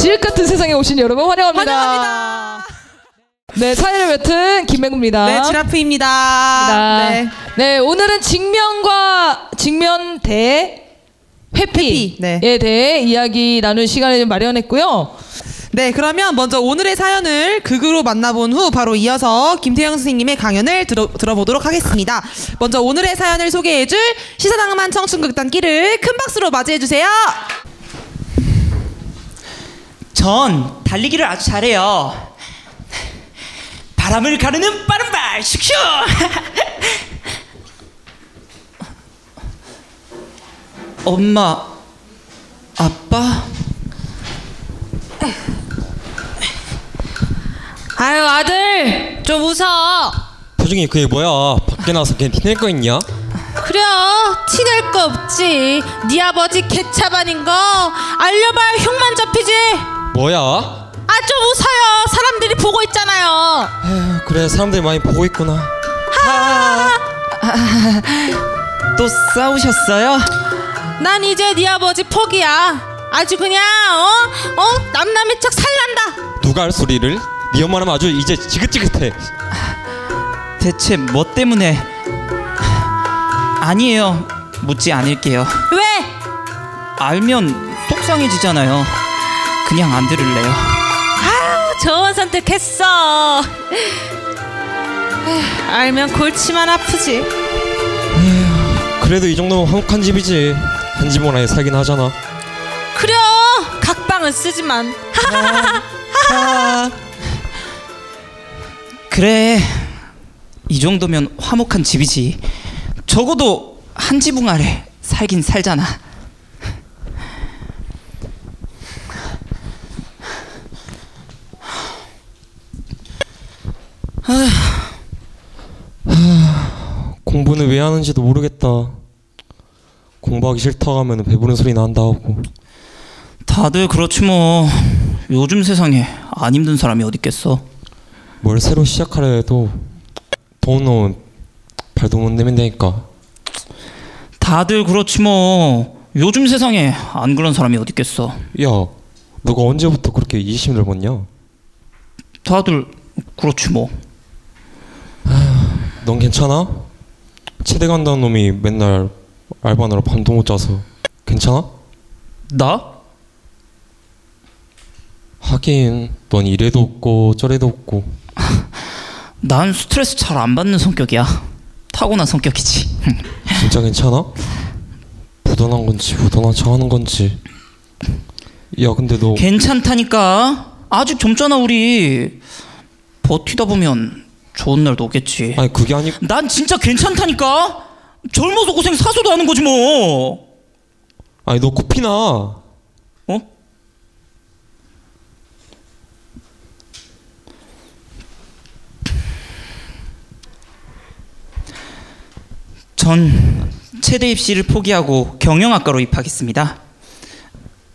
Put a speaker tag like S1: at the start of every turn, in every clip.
S1: 지읒 같은 세상에 오신 여러분 환영합니다.
S2: 환영합니다.
S1: 네, 사회를 맡은 김맹구입니다.
S2: 네, 지라프입니다.
S1: 네. 네, 오늘은 직면과 직면 대 회피에
S2: 회피, 네.
S1: 대해 이야기 나눌 시간을 좀 마련했고요.
S2: 네, 그러면 먼저 오늘의 사연을 극으로 만나본 후 바로 이어서 김태형 선생님의 강연을 들어, 들어보도록 하겠습니다. 먼저 오늘의 사연을 소개해줄 시사당만 청춘극단 끼를 큰 박수로 맞이해주세요.
S3: 전 달리기를 아주 잘해요. 바람을 가르는 빠른 발, 슉슉! 엄마, 아빠?
S4: 아유 아들 좀 웃어
S5: 표정이 그게 뭐야? 밖에 나와서 걔 티낼 거 있냐?
S4: 그래 티낼 거 없지 네 아버지 개차반인 거 알려봐야 흉만 잡히지
S5: 뭐야?
S4: 아 좀 웃어요 사람들이 보고 있잖아요
S5: 에휴, 그래 사람들이 많이 보고 있구나.
S3: 또 싸우셨어요?
S4: 난 이제 네 아버지 포기야 아주 그냥 어? 어? 남남의 척 살란다
S5: 누가 할 소리를? 네 엄마는 아주 이제 지긋지긋해.
S3: 대체 뭐 때문에? 아니에요. 묻지 않을게요.
S4: 왜?
S3: 알면 속상해지잖아요. 그냥 안 들을래요.
S4: 아유 좋은 선택했어 에휴, 알면 골치만 아프지
S5: 그래도 이 정도면 화목한 집이지. 한 집은 안에 살긴 하잖아.
S4: 그래 각방은 쓰지만
S3: 그래. 이 정도면 화목한 집이지. 적어도 한 지붕 아래 살긴 살잖아.
S5: 공부는 왜 하는지도 모르겠다. 공부하기 싫다고 하면 배부른 소리 난다 하고.
S3: 다들 그렇지 뭐. 요즘 세상에 안 힘든 사람이 어디 있겠어.
S5: 뭘 새로 시작하려 해도 돈 넣으면 발도 못 내민다니까.
S3: 다들 그렇지 뭐. 요즘 세상에 안 그런 사람이 어디 있겠어.
S5: 야, 너가 언제부터 그렇게 이심을 넓었냐?
S3: 다들 그렇지 뭐.
S5: 넌 괜찮아? 체대 간다는 놈이 맨날 알바느라 밤도 못 자서 괜찮아?
S3: 나?
S5: 하긴 넌 이래도 없고 저래도 없고
S3: 난 스트레스 잘 안 받는 성격이야. 타고난 성격이지.
S5: 진짜 괜찮아? 부단한 건지 부단한 척 하는 건지 야 근데 너
S3: 괜찮다니까. 아직 젊잖아 우리. 버티다 보면 좋은 날도 오겠지.
S5: 아니 그게 아니
S3: 난 진짜 괜찮다니까. 젊어서 고생 사서도 하는 거지 뭐.
S5: 아니 너 코피나
S3: 어? 전 체대 입시를 포기하고 경영학과로 입학했습니다.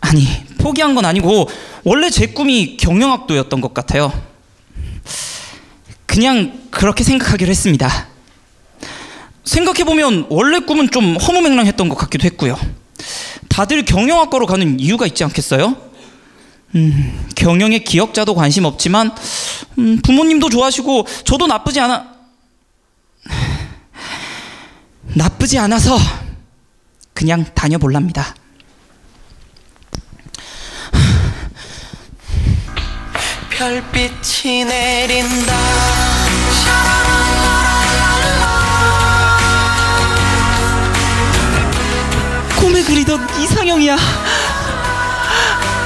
S3: 아니, 포기한 건 아니고 원래 제 꿈이 경영학도였던 것 같아요. 그냥 그렇게 생각하기로 했습니다. 생각해보면 원래 꿈은 좀 허무맹랑했던 것 같기도 했고요. 다들 경영학과로 가는 이유가 있지 않겠어요? 음, 경영에 기억자도 관심 없지만 음, 부모님도 좋아하시고 저도 나쁘지 않아 나쁘지 않아서 그냥 다녀볼랍니다.
S6: 별빛이 내린다
S3: 꿈에 그리던 이상형이야.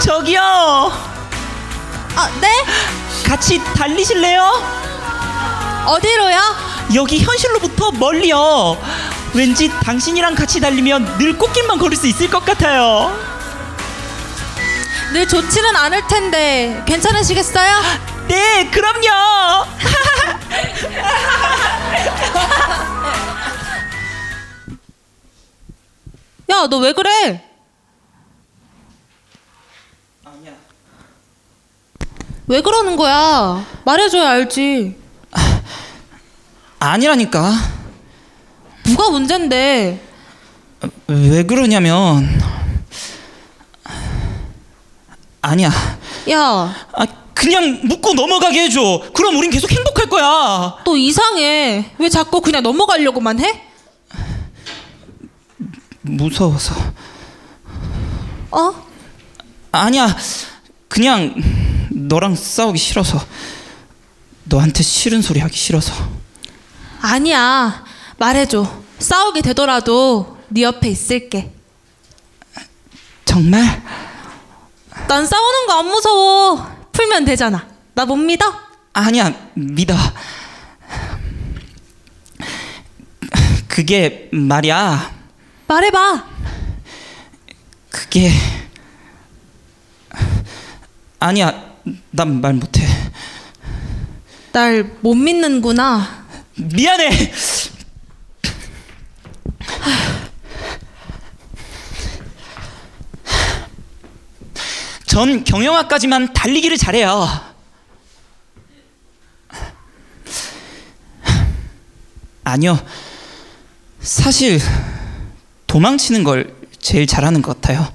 S3: 저기요.
S4: 아 네?
S3: 같이 달리실래요?
S4: 어디로요?
S3: 여기 현실로부터 멀리요. 왠지 당신이랑 같이 달리면 늘 꽃길만 걸을 수 있을 것 같아요.
S4: 늘 좋지는 않을 텐데 괜찮으시겠어요?
S3: 네, 그럼요.
S4: 야 너 왜 그래?
S3: 아니야.
S4: 왜 그러는 거야? 말해줘야 알지.
S3: 아니라니까.
S4: 뭐가 문제인데?
S3: 왜 그러냐면 아니야.
S4: 야,
S3: 아, 그냥 묻고 넘어가게 해줘. 그럼 우린 계속 행복할 거야.
S4: 너 이상해. 왜 자꾸 그냥 넘어가려고만 해?
S3: 무서워서.
S4: 어?
S3: 아니야. 그냥 너랑 싸우기 싫어서. 너한테 싫은 소리 하기 싫어서.
S4: 아니야. 말해줘. 싸우게 되더라도 네 옆에 있을게.
S3: 정말?
S4: 난 싸우는 거 안 무서워. 풀면 되잖아. 나 못 믿어?
S3: 아니야. 믿어. 그게 말이야.
S4: 말해봐.
S3: 그게 아니야. 난 말 못해.
S4: 날 못 믿는구나.
S3: 미안해. 전 경영학까지만 달리기를 잘해요. 아니요. 사실 도망치는 걸 제일 잘하는 것 같아요.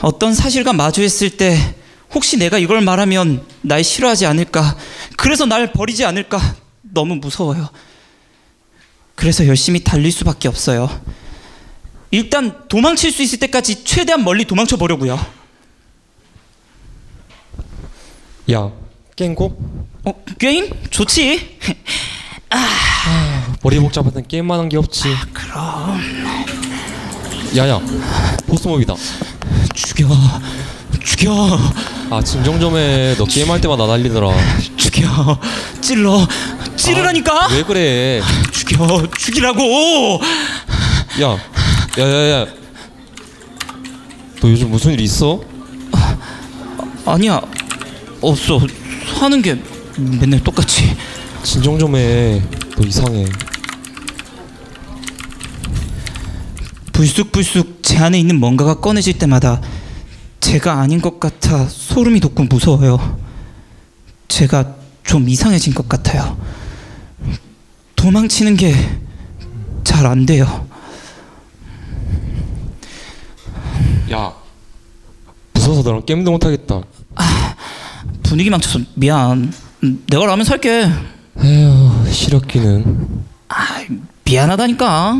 S3: 어떤 사실과 마주했을 때 혹시 내가 이걸 말하면 날 싫어하지 않을까? 그래서 날 버리지 않을까? 너무 무서워요. 그래서 열심히 달릴 수밖에 없어요. 일단 도망칠 수 있을 때까지 최대한 멀리 도망쳐 보려고요.
S5: 야 깽고?
S3: 어, 게임? 좋지.
S5: 머리 복잡하던 게임만 한 게 없지
S3: 그럼
S5: 야야 보스몹이다
S3: 죽여, 죽여,
S5: 아 진정 좀 해 너 게임할 때마다 날리더라
S3: 죽여, 찔러, 찌르라니까.
S5: 왜 그래
S3: 죽여, 죽이라고.
S5: 야 야야야 너 요즘 무슨 일 있어?
S3: 아니야, 없어. 하는 게 맨날 똑같이.
S5: 진정 좀해너 이상해
S3: 불쑥불쑥 제 안에 있는 뭔가가 꺼내질 때마다 제가 아닌 것 같아 소름이 돋고 무서워요. 제가 좀 이상해진 것 같아요. 도망치는 게 잘 안 돼요.
S5: 야 무서워서 너랑 게임도 못하겠다
S3: 분위기 망쳐서 미안. 음, 내가 라면 살게.
S5: 에휴 시력기는
S3: 아, 미안하다니까.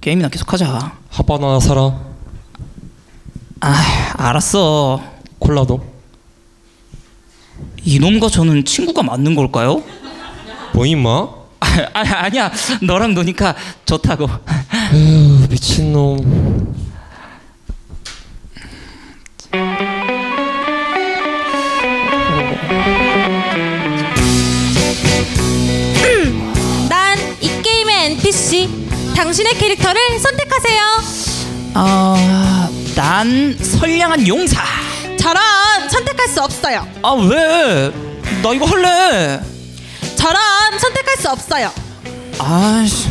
S3: 게임이나 계속하자.
S5: 핫바 하나 사라
S3: 아, 알았어.
S5: 콜라도
S3: 이놈과 저는 친구가 맞는 걸까요?
S5: 뭐 임마?
S3: 아, 아니, 아니야. 너랑 노니까 좋다고.
S5: 에휴 미친놈
S4: NPC. 당신의 캐릭터를 선택하세요.
S3: 아, 난 선량한 용사.
S4: 저런 선택할 수 없어요.
S3: 아, 왜? 나 이거 할래.
S4: 저런 선택할 수 없어요.
S3: 아씨.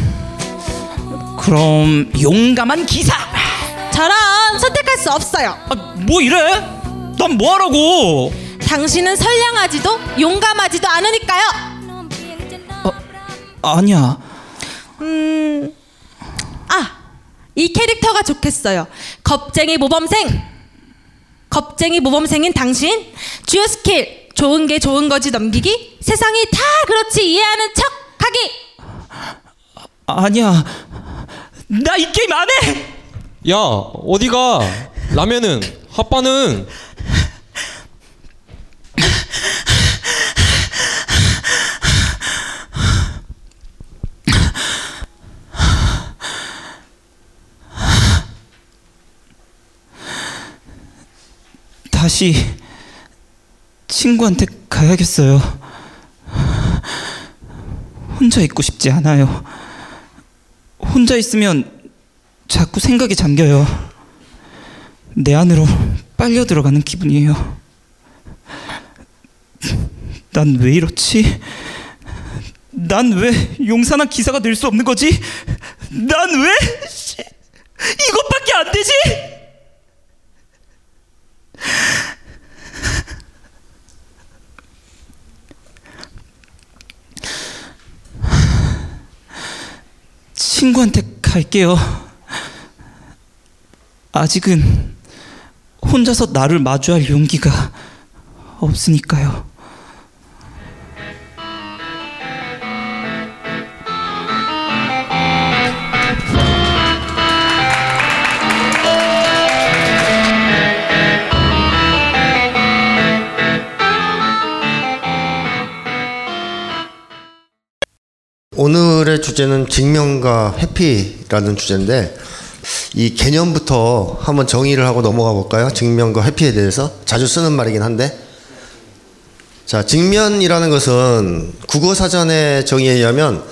S3: 그럼 용감한 기사.
S4: 저런 선택할 수 없어요.
S3: 아, 뭐 이래? 난 뭐 하라고?
S4: 당신은 선량하지도 용감하지도 않으니까요.
S3: 아니야.
S4: 음, 아, 이 캐릭터가 좋겠어요. 겁쟁이 모범생. 겁쟁이 모범생인 당신. 주요 스킬. 좋은 게 좋은 거지 넘기기. 세상이 다 그렇지 이해하는 척 하기.
S3: 아니야. 나 이 게임 안 해.
S5: 야 어디가 라면은 핫바는
S3: 다시 친구한테 가야겠어요. 혼자 있고 싶지 않아요. 혼자 있으면 자꾸 생각에 잠겨요. 내 안으로 빨려 들어가는 기분이에요. 난 왜 이렇지? 난 왜 용산한 기사가 될 수 없는 거지? 난 왜? 씨, 이것밖에 안 되지? 친구한테 갈게요. 아직은 혼자서 나를 마주할 용기가 없으니까요.
S6: 오늘의 주제는 직면과 회피라는 주제인데 이 개념부터 한번 정의를 하고 넘어가 볼까요? 직면과 회피에 대해서 자주 쓰는 말이긴 한데 자 직면이라는 것은 국어 사전의 정의에 의하면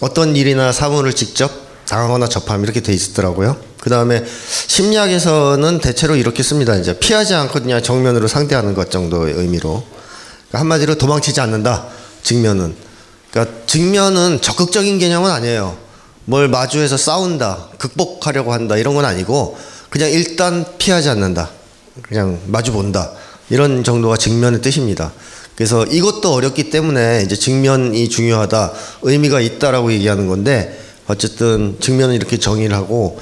S6: 어떤 일이나 사물을 직접 당하거나 접함 이렇게 돼 있더라고요. 그 다음에 심리학에서는 대체로 이렇게 씁니다. 이제 피하지 않거든요. 정면으로 상대하는 것 정도의 의미로. 그러니까 한마디로 도망치지 않는다. 직면은. 그러니까 직면은 적극적인 개념은 아니에요. 뭘 마주해서 싸운다, 극복하려고 한다 이런 건 아니고 그냥 일단 피하지 않는다. 그냥 마주 본다. 이런 정도가 직면의 뜻입니다. 그래서 이것도 어렵기 때문에 이제 직면이 중요하다, 의미가 있다라고 얘기하는 건데 어쨌든 직면은 이렇게 정의를 하고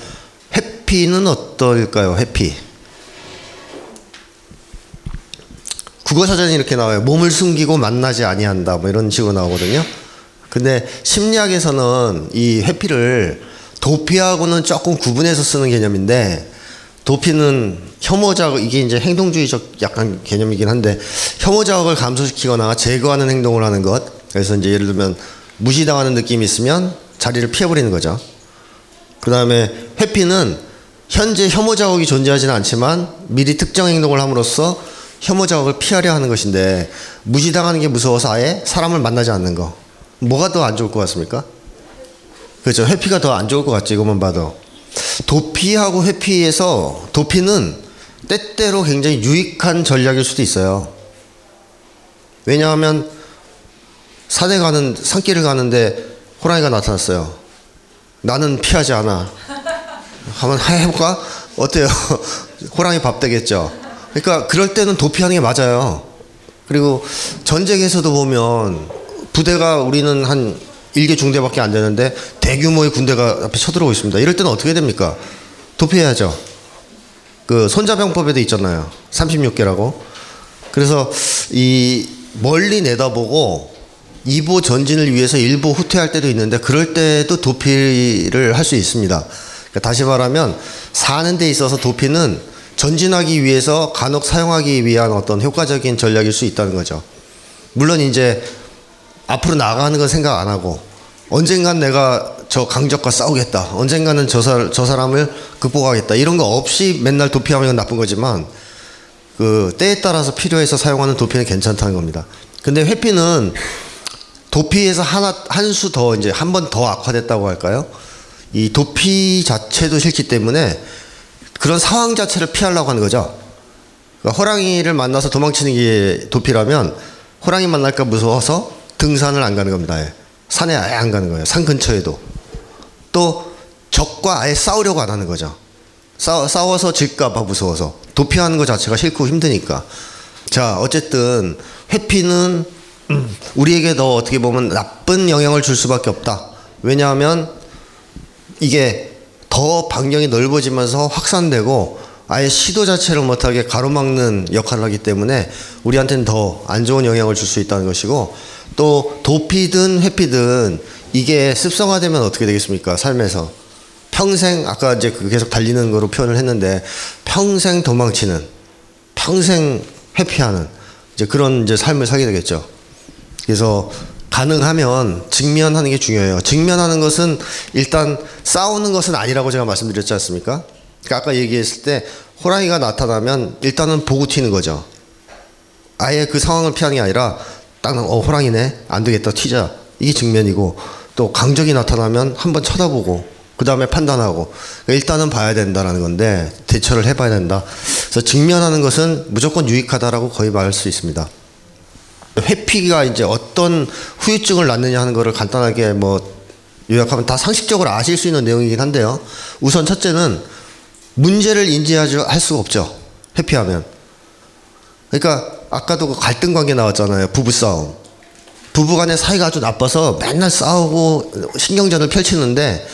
S6: 회피는 어떨까요? 회피. 국어 사전이 이렇게 나와요. 몸을 숨기고 만나지 아니한다. 뭐 이런 식으로 나오거든요. 근데 심리학에서는 이 회피를 도피하고는 조금 구분해서 쓰는 개념인데 도피는 혐오 자극 이게 이제 행동주의적 약간 개념이긴 한데 혐오 자극을 감소시키거나 제거하는 행동을 하는 것. 그래서 이제 예를 들면 무시당하는 느낌이 있으면 자리를 피해버리는 거죠. 그 다음에 회피는 현재 혐오 자극이 존재하지는 않지만 미리 특정 행동을 함으로써 혐오 자극을 피하려 하는 것인데 무시당하는 게 무서워서 아예 사람을 만나지 않는 거. 뭐가 더 안 좋을 것 같습니까? 그렇죠. 회피가 더 안 좋을 것 같죠. 이것만 봐도. 도피하고 회피에서 도피는 때때로 굉장히 유익한 전략일 수도 있어요. 왜냐하면 산에 가는 산길을 가는데 호랑이가 나타났어요. 나는 피하지 않아. 한번 해볼까? 어때요? 호랑이 밥 되겠죠. 그러니까 그럴 때는 도피하는 게 맞아요. 그리고 전쟁에서도 보면 부대가 우리는 한 일개 중대밖에 안 되는데 대규모의 군대가 앞에 쳐들어오고 있습니다. 이럴 때는 어떻게 됩니까? 도피해야죠. 그 손자병법에도 있잖아요. 36개라고. 그래서 이 멀리 내다보고 2보 전진을 위해서 1보 후퇴할 때도 있는데 그럴 때도 도피를 할 수 있습니다. 그러니까 다시 말하면 사는 데 있어서 도피는 전진하기 위해서 간혹 사용하기 위한 어떤 효과적인 전략일 수 있다는 거죠. 물론 이제 앞으로 나가는 건 생각 안 하고 언젠간 내가 저 강적과 싸우겠다. 언젠가는 저, 사, 저 사람을 극복하겠다. 이런 거 없이 맨날 도피하면 나쁜 거지만 그 때에 따라서 필요해서 사용하는 도피는 괜찮다는 겁니다. 근데 회피는 도피에서 하나 한 수 더 이제 한 번 더 악화됐다고 할까요? 이 도피 자체도 싫기 때문에 그런 상황 자체를 피하려고 하는 거죠. 그러니까 호랑이를 만나서 도망치는 게 도피라면 호랑이 만날까 무서워서 등산을 안 가는 겁니다. 아예. 산에 아예 안 가는 거예요. 산 근처에도. 또 적과 아예 싸우려고 안 하는 거죠. 싸, 싸워서 질까봐 무서워서. 도피하는 것 자체가 싫고 힘드니까. 자, 어쨌든 회피는 음, 우리에게 더 어떻게 보면 나쁜 영향을 줄 수밖에 없다. 왜냐하면 이게 더 반경이 넓어지면서 확산되고 아예 시도 자체를 못하게 가로막는 역할을 하기 때문에 우리한테는 더 안 좋은 영향을 줄 수 있다는 것이고 또 도피든 회피든 이게 습성화되면 어떻게 되겠습니까? 삶에서 평생 아까 이제 그 계속 달리는 거로 표현을 했는데 평생 도망치는 평생 회피하는 이제 그런 이제 삶을 살게 되겠죠. 그래서 가능하면 직면하는 게 중요해요. 직면하는 것은 일단 싸우는 것은 아니라고 제가 말씀드렸지 않습니까? 그러니까 아까 얘기했을 때 호랑이가 나타나면 일단은 보고 튀는 거죠. 아예 그 상황을 피하는 게 아니라 딱, 어, 호랑이네. 안 되겠다. 튀자. 이게 직면이고 또 강적이 나타나면 한번 쳐다보고 그 다음에 판단하고 일단은 봐야 된다라는 건데 대처를 해봐야 된다. 그래서 직면하는 것은 무조건 유익하다라고 거의 말할 수 있습니다. 회피가 이제 어떤 후유증을 낳느냐 하는 것을 간단하게 뭐 요약하면 다 상식적으로 아실 수 있는 내용이긴 한데요. 우선 첫째는 문제를 인지할 수가 없죠. 회피하면. 그러니까 아까도 그 갈등 관계 나왔잖아요. 부부 싸움. 부부 간의 사이가 아주 나빠서 맨날 싸우고 신경전을 펼치는데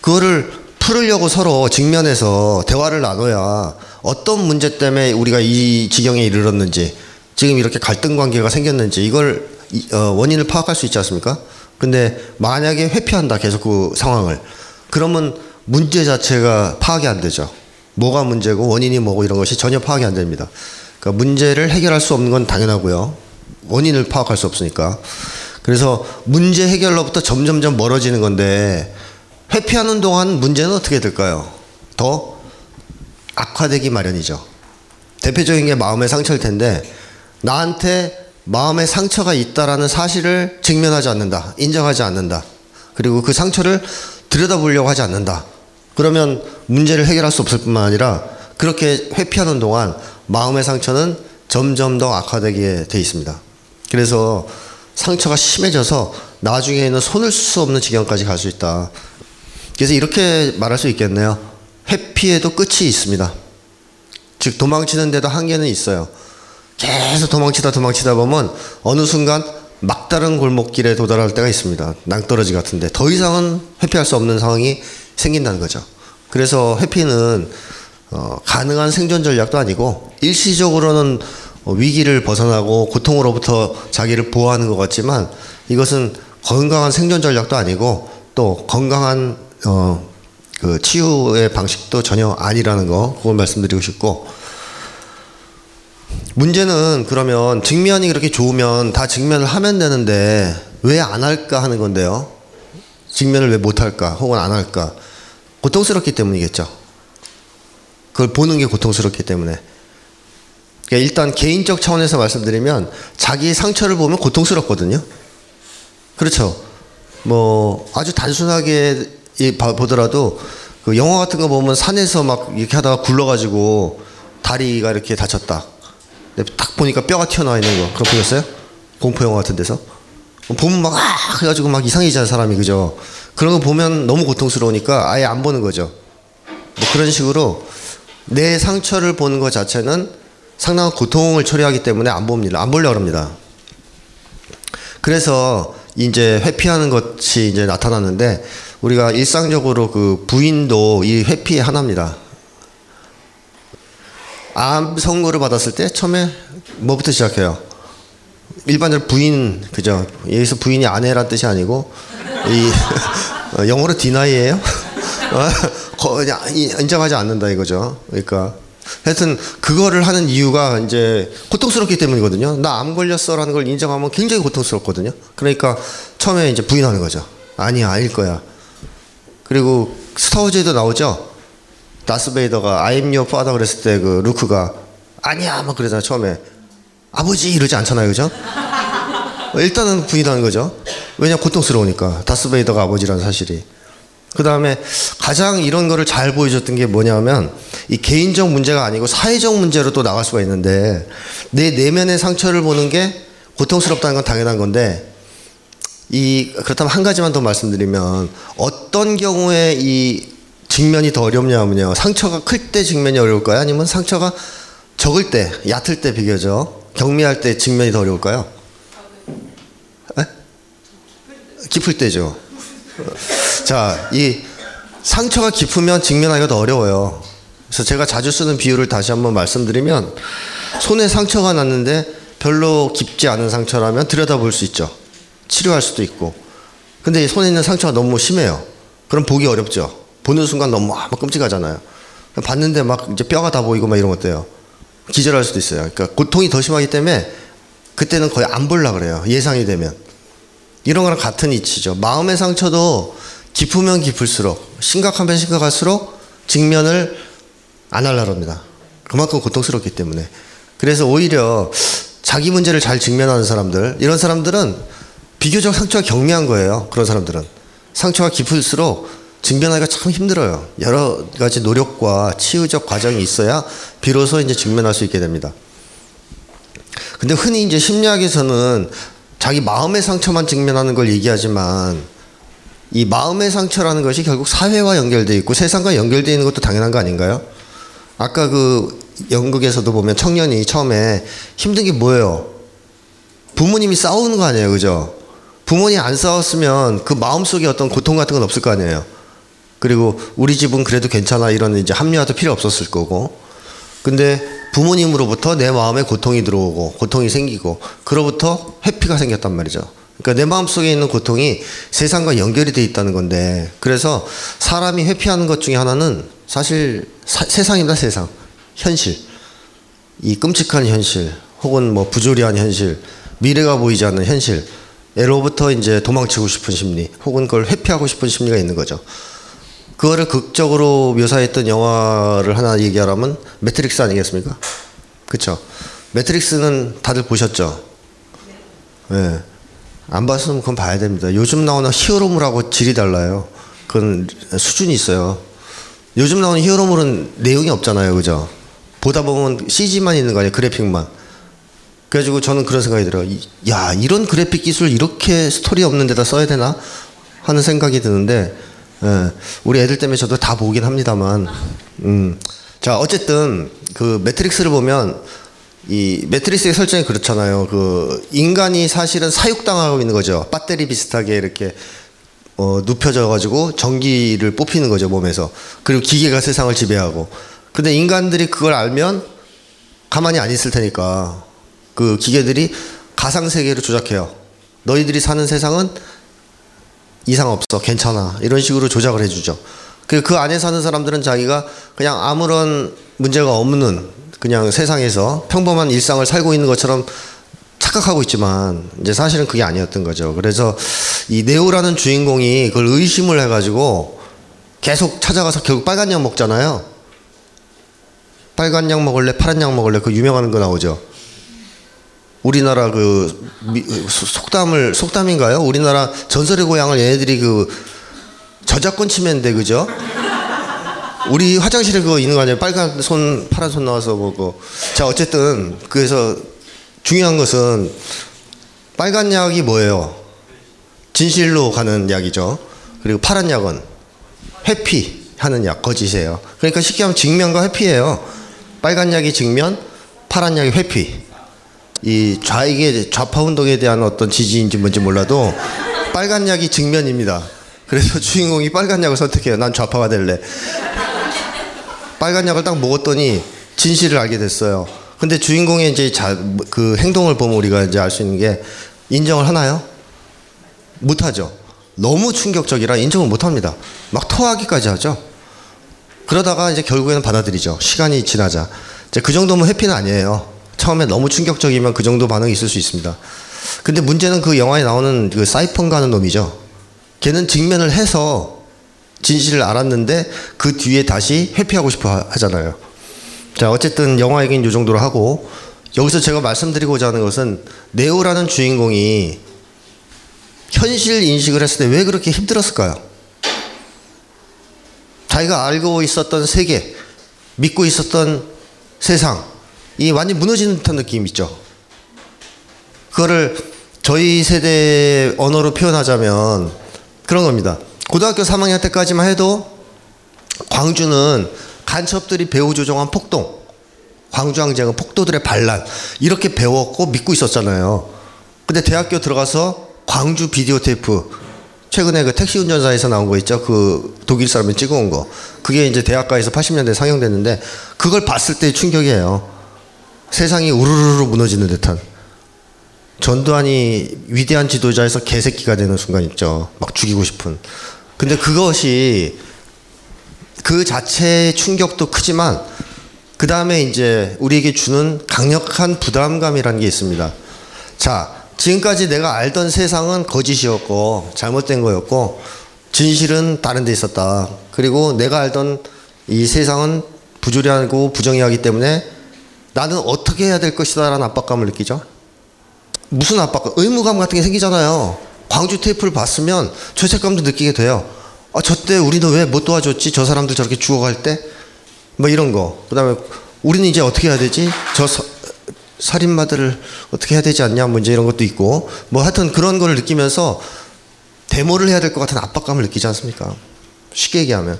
S6: 그거를 풀으려고 서로 직면해서 대화를 나눠야 어떤 문제 때문에 우리가 이 지경에 이르렀는지 지금 이렇게 갈등 관계가 생겼는지 이걸 이- 어, 원인을 파악할 수 있지 않습니까? 근데 만약에 회피한다 계속 그 상황을 그러면 문제 자체가 파악이 안 되죠. 뭐가 문제고 원인이 뭐고 이런 것이 전혀 파악이 안 됩니다. 그러니까 문제를 해결할 수 없는 건 당연하고요. 원인을 파악할 수 없으니까. 그래서 문제 해결로부터 점점점 멀어지는 건데 회피하는 동안 문제는 어떻게 될까요? 더 악화되기 마련이죠. 대표적인 게 마음의 상처일 텐데 나한테 마음의 상처가 있다라는 사실을 직면하지 않는다. 인정하지 않는다. 그리고 그 상처를 들여다보려고 하지 않는다. 그러면 문제를 해결할 수 없을 뿐만 아니라 그렇게 회피하는 동안 마음의 상처는 점점 더 악화되게 돼 있습니다. 그래서 상처가 심해져서 나중에는 손을 쓸 수 없는 지경까지 갈 수 있다. 그래서 이렇게 말할 수 있겠네요. 회피에도 끝이 있습니다. 즉 도망치는 데도 한계는 있어요. 계속 도망치다 도망치다 보면 어느 순간 막다른 골목길에 도달할 때가 있습니다. 낭떠러지 같은데 더 이상은 회피할 수 없는 상황이 생긴다는 거죠. 그래서 회피는 어, 가능한 생존 전략도 아니고 일시적으로는 어, 위기를 벗어나고 고통으로부터 자기를 보호하는 것 같지만 이것은 건강한 생존 전략도 아니고 또 건강한 어, 그 치유의 방식도 전혀 아니라는 거 그걸 말씀드리고 싶고 문제는 그러면 직면이 그렇게 좋으면 다 직면을 하면 되는데 왜 안 할까 하는 건데요. 직면을 왜 못 할까 혹은 안 할까 고통스럽기 때문이겠죠. 그걸 보는 게 고통스럽기 때문에. 그러니까 일단 개인적 차원에서 말씀드리면 자기 상처를 보면 고통스럽거든요. 그렇죠. 뭐 아주 단순하게 보더라도 그 영화 같은 거 보면 산에서 막 이렇게 하다가 굴러가지고 다리가 이렇게 다쳤다. 딱 보니까 뼈가 튀어나와 있는 거. 그거 보셨어요? 공포 영화 같은 데서? 보면 막, 아, 해가지고 막 이상해지는 사람이, 그죠? 그런 거 보면 너무 고통스러우니까 아예 안 보는 거죠. 뭐 그런 식으로 내 상처를 보는 것 자체는 상당한 고통을 초래하기 때문에 안 봅니다. 안 보려고 합니다. 그래서 이제 회피하는 것이 이제 나타났는데 우리가 일상적으로 그 부인도 이 회피의 하나입니다. 암 선고를 받았을 때 처음에 뭐부터 시작해요? 일반적으로 부인 그죠? 여기서 부인이 아내란 뜻이 아니고 이 어, 영어로 디나이예요? 어, 거- 그냥 이- 인정하지 않는다 이거죠. 그러니까 하여튼 그거를 하는 이유가 이제 고통스럽기 때문이거든요. 나 암 걸렸어라는 걸 인정하면 굉장히 고통스럽거든요. 그러니까 처음에 이제 부인하는 거죠. 아니야 아닐 거야. 그리고 스타워즈에도 나오죠. 다스베이더가 I'm your father 그랬을 때 그 루크가 아니야 막 그러잖아요 처음에 아버지 이러지 않잖아요 그죠? 일단은 부인하는 거죠 왜냐 고통스러우니까 다스베이더가 아버지라는 사실이 그 다음에 가장 이런 거를 잘 보여줬던 게 뭐냐면 이 개인적 문제가 아니고 사회적 문제로 또 나갈 수가 있는데 내 내면의 상처를 보는 게 고통스럽다는 건 당연한 건데 이 그렇다면 한 가지만 더 말씀드리면 어떤 경우에 이 직면이 더 어렵냐면요. 상처가 클 때 직면이 어려울까요? 아니면 상처가 적을 때 얕을 때 비교적 경미할 때 직면이 더 어려울까요? 에? 깊을 때죠 자 이 상처가 깊으면 직면하기가 더 어려워요 그래서 제가 자주 쓰는 비유를 다시 한번 말씀드리면 손에 상처가 났는데 별로 깊지 않은 상처라면 들여다볼 수 있죠 치료할 수도 있고. 근데 이 손에 있는 상처가 너무 심해요. 그럼 보기 어렵죠. 보는 순간 너무 아, 막 끔찍하잖아요. 봤는데 막 이제 뼈가 다 보이고 막 이런 것도요. 기절할 수도 있어요. 그러니까 고통이 더 심하기 때문에 그때는 거의 안 볼라 그래요. 예상이 되면. 이런 거랑 같은 이치죠. 마음의 상처도 깊으면 깊을수록 심각하면 심각할수록 직면을 안 하려고 합니다. 그만큼 고통스럽기 때문에. 그래서 오히려 자기 문제를 잘 직면하는 사람들, 이런 사람들은 비교적 상처가 경미한 거예요. 그런 사람들은. 상처가 깊을수록 직면하기가 참 힘들어요. 여러 가지 노력과 치유적 과정이 있어야 비로소 이제 직면할 수 있게 됩니다. 근데 흔히 이제 심리학에서는 자기 마음의 상처만 직면하는 걸 얘기하지만 이 마음의 상처라는 것이 결국 사회와 연결돼 있고 세상과 연결돼 있는 것도 당연한 거 아닌가요? 아까 그 연극에서도 보면 청년이 처음에 힘든 게 뭐예요? 부모님이 싸우는 거 아니에요, 그죠? 부모님 안 싸웠으면 그 마음속에 어떤 고통 같은 건 없을 거 아니에요. 그리고 우리 집은 그래도 괜찮아 이런 이제 합리화도 필요 없었을 거고 근데 부모님으로부터 내 마음에 고통이 들어오고 고통이 생기고 그로부터 회피가 생겼단 말이죠. 그러니까 내 마음속에 있는 고통이 세상과 연결이 돼 있다는 건데 그래서 사람이 회피하는 것 중에 하나는 사실 사- 세상입니다 세상 현실 이 끔찍한 현실 혹은 뭐 부조리한 현실 미래가 보이지 않는 현실 으로부터 이제 도망치고 싶은 심리 혹은 그걸 회피하고 싶은 심리가 있는 거죠. 그거를 극적으로 묘사했던 영화를 하나 얘기하라면 매트릭스 아니겠습니까? 그쵸? 매트릭스는 다들 보셨죠? 예. 안 봤으면 그건 봐야 됩니다. 요즘 나오는 히어로물하고 질이 달라요. 그건 수준이 있어요. 요즘 나오는 히어로물은 내용이 없잖아요. 그죠? 보다 보면 CG만 있는 거 아니에요. 그래픽만. 그래가지고 저는 그런 생각이 들어요. 이- 야, 이런 그래픽 기술 이렇게 스토리 없는 데다 써야 되나? 하는 생각이 드는데, 예, 우리 애들 때문에 저도 다 보긴 합니다만, 음. 자, 어쨌든, 그 매트릭스를 보면, 이 매트릭스의 설정이 그렇잖아요. 그, 인간이 사실은 사육당하고 있는 거죠. 배터리 비슷하게 이렇게, 어, 눕혀져 가지고 전기를 뽑히는 거죠, 몸에서. 그리고 기계가 세상을 지배하고. 근데 인간들이 그걸 알면 가만히 안 있을 테니까 그 기계들이 가상 세계를 조작해요. 너희들이 사는 세상은 이상 없어, 괜찮아. 이런 식으로 조작을 해주죠. 그, 그 안에 사는 사람들은 자기가 그냥 아무런 문제가 없는 그냥 세상에서 평범한 일상을 살고 있는 것처럼 착각하고 있지만 이제 사실은 그게 아니었던 거죠. 그래서 이 네오라는 주인공이 그걸 의심을 해가지고 계속 찾아가서 결국 빨간 약 먹잖아요. 빨간 약 먹을래, 파란 약 먹을래, 그 유명한 거 나오죠. 우리나라 그 미- 소- 속담을 속담인가요? 우리나라 전설의 고향을 얘네들이 그 저작권 침해인데 그죠? 우리 화장실에 그거 있는 거 아니에요? 빨간 손, 파란 손 나와서 뭐고. 자 어쨌든 그래서 중요한 것은 빨간 약이 뭐예요? 진실로 가는 약이죠. 그리고 파란 약은 회피하는 약, 거짓이에요. 그러니까 쉽게 하면 직면과 회피예요. 빨간 약이 직면, 파란 약이 회피. 이 좌익의 좌파 운동에 대한 어떤 지지인지 뭔지 몰라도 빨간 약이 직면입니다. 그래서 주인공이 빨간 약을 선택해요. 난 좌파가 될래. 빨간 약을 딱 먹었더니 진실을 알게 됐어요. 근데 주인공의 이제 자, 그 행동을 보면 우리가 이제 알 수 있는 게 인정을 하나요? 못하죠. 너무 충격적이라 인정을 못합니다. 막 토하기까지 하죠. 그러다가 이제 결국에는 받아들이죠. 시간이 지나자. 이제 그 정도면 회피는 아니에요. 처음에 너무 충격적이면 그 정도 반응이 있을 수 있습니다. 근데 문제는 그 영화에 나오는 그 사이펀가 하는 놈이죠. 걔는 직면을 해서 진실을 알았는데 그 뒤에 다시 회피하고 싶어 하- 하잖아요. 자, 어쨌든 영화 얘기는 이 정도로 하고 여기서 제가 말씀드리고자 하는 것은 네오라는 주인공이 현실 인식을 했을 때 왜 그렇게 힘들었을까요? 자기가 알고 있었던 세계, 믿고 있었던 세상, 이 완전 무너지는 듯한 느낌 있죠. 그거를 저희 세대 언어로 표현하자면 그런 겁니다. 고등학교 3학년 때까지만 해도 광주는 간첩들이 배후 조종한 폭동, 광주항쟁은 폭도들의 반란 이렇게 배웠고 믿고 있었잖아요. 근데 대학교 들어가서 광주 비디오 테이프 최근에 그 택시 운전사에서 나온 거 있죠. 그 독일 사람이 찍어온 거. 그게 이제 대학가에서 80년대 상영됐는데 그걸 봤을 때 충격이에요. 세상이 우르르르 무너지는 듯한. 전두환이 위대한 지도자에서 개새끼가 되는 순간 있죠. 막 죽이고 싶은. 근데 그것이 그 자체의 충격도 크지만 그 다음에 이제 우리에게 주는 강력한 부담감이라는 게 있습니다. 자, 지금까지 내가 알던 세상은 거짓이었고 잘못된 거였고 진실은 다른 데 있었다. 그리고 내가 알던 이 세상은 부조리하고 부정의하기 때문에 나는 어떻게 해야 될 것이다라는 압박감을 느끼죠. 무슨 압박감? 의무감 같은 게 생기잖아요. 광주 테이프를 봤으면 죄책감도 느끼게 돼요. 아, 저때 우리는 왜 못 도와줬지? 저 사람들 저렇게 죽어갈 때? 뭐 이런 거. 그 다음에 우리는 이제 어떻게 해야 되지? 저 서, 살인마들을 어떻게 해야 되지 않냐? 뭐 이제 이런 것도 있고. 뭐 하여튼 그런 거를 느끼면서 데모를 해야 될 것 같은 압박감을 느끼지 않습니까? 쉽게 얘기하면.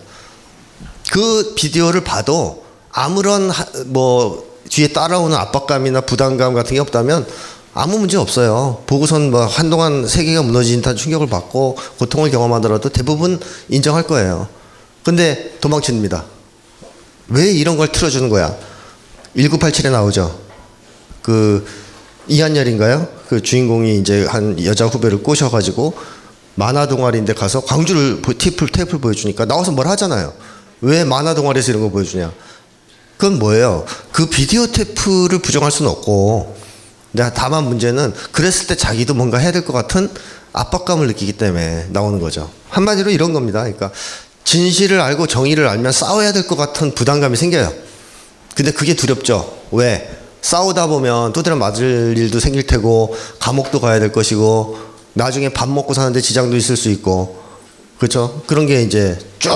S6: 그 비디오를 봐도 아무런 하- 뭐 뒤에 따라오는 압박감이나 부담감 같은 게 없다면 아무 문제 없어요. 보고선 뭐 한동안 세계가 무너진 듯한 충격을 받고 고통을 경험하더라도 대부분 인정할 거예요. 근데 도망칩니다. 왜 이런 걸 틀어주는 거야? 1987에 나오죠. 그 이한열인가요? 그 주인공이 이제 한 여자 후배를 꼬셔가지고 만화 동아리인데 가서 광주를 보- 테이프 테이프를 보여주니까 나와서 뭘 하잖아요. 왜 만화 동아리에서 이런 거 보여주냐? 그건 뭐예요? 그 비디오 테이프를 부정할 수는 없고, 다만 문제는 그랬을 때 자기도 뭔가 해야 될 것 같은 압박감을 느끼기 때문에 나오는 거죠. 한마디로 이런 겁니다. 그러니까 진실을 알고 정의를 알면 싸워야 될 것 같은 부담감이 생겨요. 근데 그게 두렵죠. 왜? 싸우다 보면 두드려 맞을 일도 생길 테고 감옥도 가야 될 것이고 나중에 밥 먹고 사는데 지장도 있을 수 있고 그렇죠? 그런 게 이제 쭉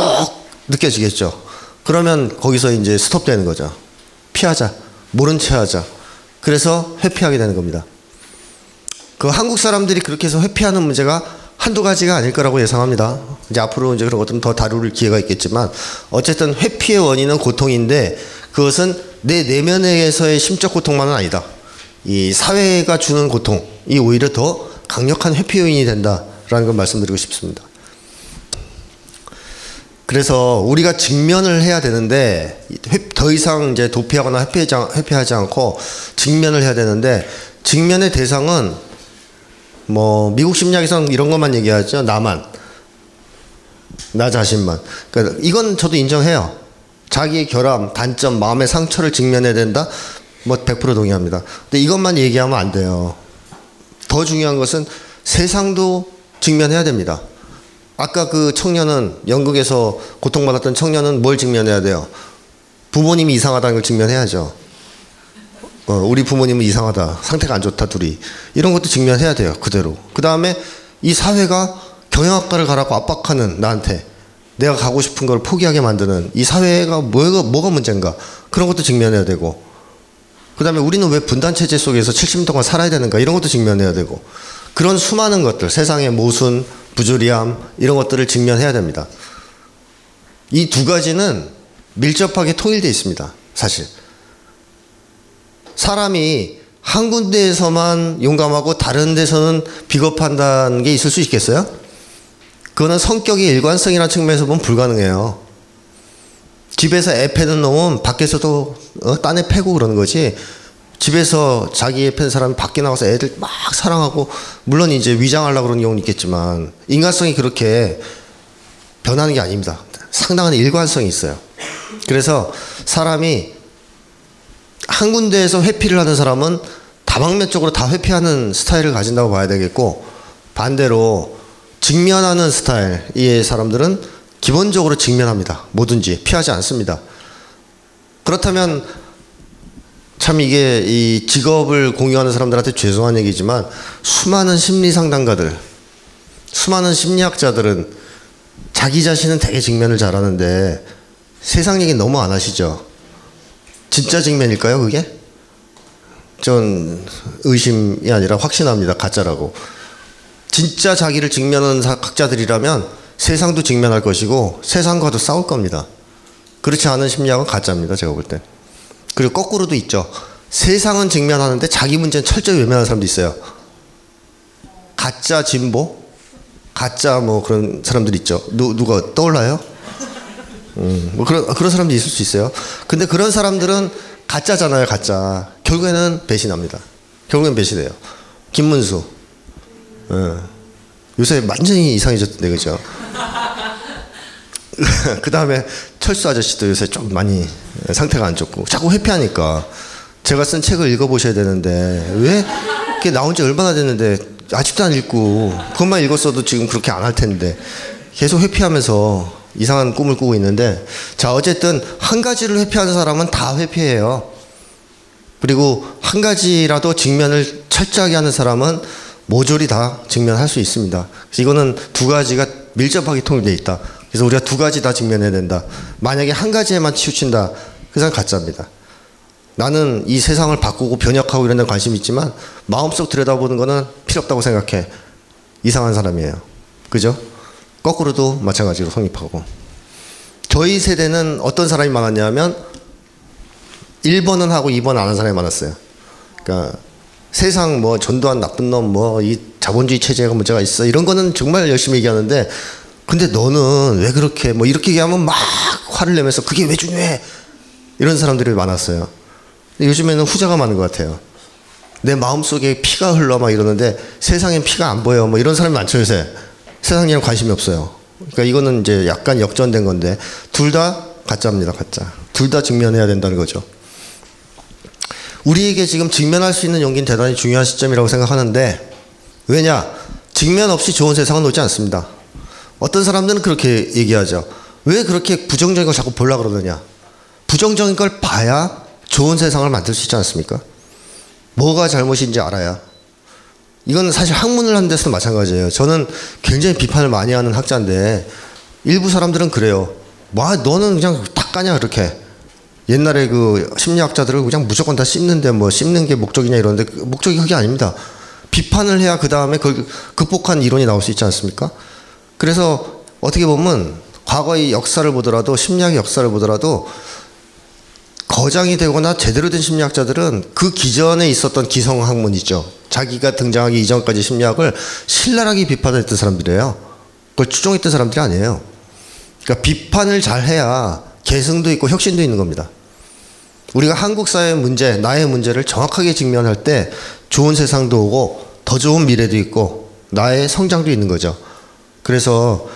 S6: 느껴지겠죠. 그러면 거기서 이제 스톱되는 거죠. 피하자. 모른 채 하자. 그래서 회피하게 되는 겁니다. 그 한국 사람들이 그렇게 해서 회피하는 문제가 한두 가지가 아닐 거라고 예상합니다. 이제 앞으로 이제 그런 것들은 더 다룰 기회가 있겠지만 어쨌든 회피의 원인은 고통인데 그것은 내 내면에서의 심적 고통만은 아니다. 이 사회가 주는 고통이 오히려 더 강력한 회피 요인이 된다라는 걸 말씀드리고 싶습니다. 그래서 우리가 직면을 해야 되는데 회- 더 이상 이제 도피하거나 회피하지, 않- 회피하지 않고 직면을 해야 되는데 직면의 대상은 뭐 미국 심리학에서는 이런 것만 얘기하죠. 나만 나 자신만. 그러니까 이건 저도 인정해요. 자기의 결함, 단점, 마음의 상처를 직면해야 된다. 뭐 100% 동의합니다. 근데 이것만 얘기하면 안 돼요. 더 중요한 것은 세상도 직면해야 됩니다. 아까 그 청년은 영국에서 고통받았던 청년은 뭘 직면해야 돼요? 부모님이 이상하다는 걸 직면해야죠. 어, 우리 부모님은 이상하다. 상태가 안 좋다, 둘이. 이런 것도 직면해야 돼요, 그대로. 그 다음에 이 사회가 경영학과를 가라고 압박하는 나한테 내가 가고 싶은 걸 포기하게 만드는 이 사회가 뭐가, 뭐가 문제인가. 그런 것도 직면해야 되고. 그 다음에 우리는 왜 분단체제 속에서 70년 동안 살아야 되는가. 이런 것도 직면해야 되고. 그런 수많은 것들, 세상의 모순, 부조리함, 이런 것들을 직면해야 됩니다. 이 두 가지는 밀접하게 통일되어 있습니다, 사실. 사람이 한 군데에서만 용감하고 다른 데서는 비겁한다는 게 있을 수 있겠어요? 그거는 성격의 일관성이라는 측면에서 보면 불가능해요. 집에서 애 패는 놈은 밖에서도 어, 딴애 패고 그러는 거지. 집에서 자기 애팬 사람이 밖에 나가서 애들 막 사랑하고 물론 이제 위장하려고 그러는 경우는 있겠지만 인간성이 그렇게 변하는 게 아닙니다. 상당한 일관성이 있어요. 그래서 사람이 한 군데에서 회피를 하는 사람은 다방면적으로 다 회피하는 스타일을 가진다고 봐야 되겠고 반대로 직면하는 스타일의 사람들은 기본적으로 직면합니다. 뭐든지 피하지 않습니다. 그렇다면 참 이게 이 직업을 공유하는 사람들한테 죄송한 얘기지만 수많은 심리 상담가들, 수많은 심리학자들은 자기 자신은 되게 직면을 잘하는데 세상 얘기 너무 안 하시죠. 진짜 직면일까요, 그게? 전 의심이 아니라 확신합니다. 가짜라고. 진짜 자기를 직면하는 사- 학자들이라면 세상도 직면할 것이고 세상과도 싸울 겁니다. 그렇지 않은 심리학은 가짜입니다. 제가 볼 때. 그리고 거꾸로도 있죠. 세상은 직면하는데 자기 문제는 철저히 외면하는 사람도 있어요. 가짜 진보? 가짜 뭐 그런 사람들 있죠. 누, 누가 떠올라요? 음, 뭐 그런 그런 사람도 있을 수 있어요. 근데 그런 사람들은 가짜잖아요, 가짜. 결국에는 배신합니다. 결국엔 배신해요. 김문수. 예. 요새 완전히 이상해졌던데 그죠? 그 다음에 철수 아저씨도 요새 좀 많이 상태가 안 좋고 자꾸 회피하니까 제가 쓴 책을 읽어보셔야 되는데 왜 이렇게 나온 지 얼마나 됐는데 아직도 안 읽고 그것만 읽었어도 지금 그렇게 안 할 텐데 계속 회피하면서 이상한 꿈을 꾸고 있는데 자 어쨌든 한 가지를 회피하는 사람은 다 회피해요. 그리고 한 가지라도 직면을 철저하게 하는 사람은 모조리 다 직면할 수 있습니다. 이거는 두 가지가 밀접하게 통일되어 있다. 그래서 우리가 두 가지 다 직면해야 된다. 만약에 한 가지에만 치우친다. 그 사람 가짜입니다. 나는 이 세상을 바꾸고 변혁하고 이런 데 관심이 있지만 마음속 들여다보는 거는 필요 없다고 생각해. 이상한 사람이에요. 그죠? 거꾸로도 마찬가지로 성립하고. 저희 세대는 어떤 사람이 많았냐면 1번은 하고 2번 안 하는 사람이 많았어요. 그러니까 세상 뭐 전두환 나쁜 놈 뭐 이 자본주의 체제가 문제가 있어 이런 거는 정말 열심히 얘기하는데 근데 너는 왜 그렇게 뭐 이렇게 얘기하면 막 화를 내면서 그게 왜 중요해? 이런 사람들이 많았어요. 요즘에는 후자가 많은 것 같아요. 내 마음속에 피가 흘러 막 이러는데 세상엔 피가 안 보여. 뭐 이런 사람이 많죠 요새. 세상 일에 관심이 없어요. 그러니까 이거는 이제 약간 역전된 건데 둘 다 가짜입니다 가짜. 둘 다 직면해야 된다는 거죠. 우리에게 지금 직면할 수 있는 용기는 대단히 중요한 시점이라고 생각하는데 왜냐? 직면 없이 좋은 세상은 오지 않습니다 어떤 사람들은 그렇게 얘기하죠 왜 그렇게 부정적인 걸 자꾸 보려고 그러느냐 부정적인 걸 봐야 좋은 세상을 만들 수 있지 않습니까? 뭐가 잘못인지 알아야. 이건 사실 학문을 하는 데서도 마찬가지예요. 저는 굉장히 비판을 많이 하는 학자인데 일부 사람들은 그래요. 와 너는 그냥 다 까냐 그렇게. 옛날에 그 심리학자들을 그냥 무조건 다 씹는데 뭐 씹는 게 목적이냐 이러는데 그 목적이 그게 아닙니다. 비판을 해야 그 다음에 그걸 극복한 이론이 나올 수 있지 않습니까? 그래서 어떻게 보면 과거의 역사를 보더라도 심리학의 역사를 보더라도 거장이 되거나 제대로 된 심리학자들은 그 기전에 있었던 기성 학문이죠. 자기가 등장하기 이전까지 심리학을 신랄하게 비판했던 사람들이에요. 그걸 추종했던 사람들이 아니에요. 그러니까 비판을 잘 해야 개성도 있고 혁신도 있는 겁니다. 우리가 한국 사회의 문제, 나의 문제를 정확하게 직면할 때 좋은 세상도 오고 더 좋은 미래도 있고 나의 성장도 있는 거죠. 그래서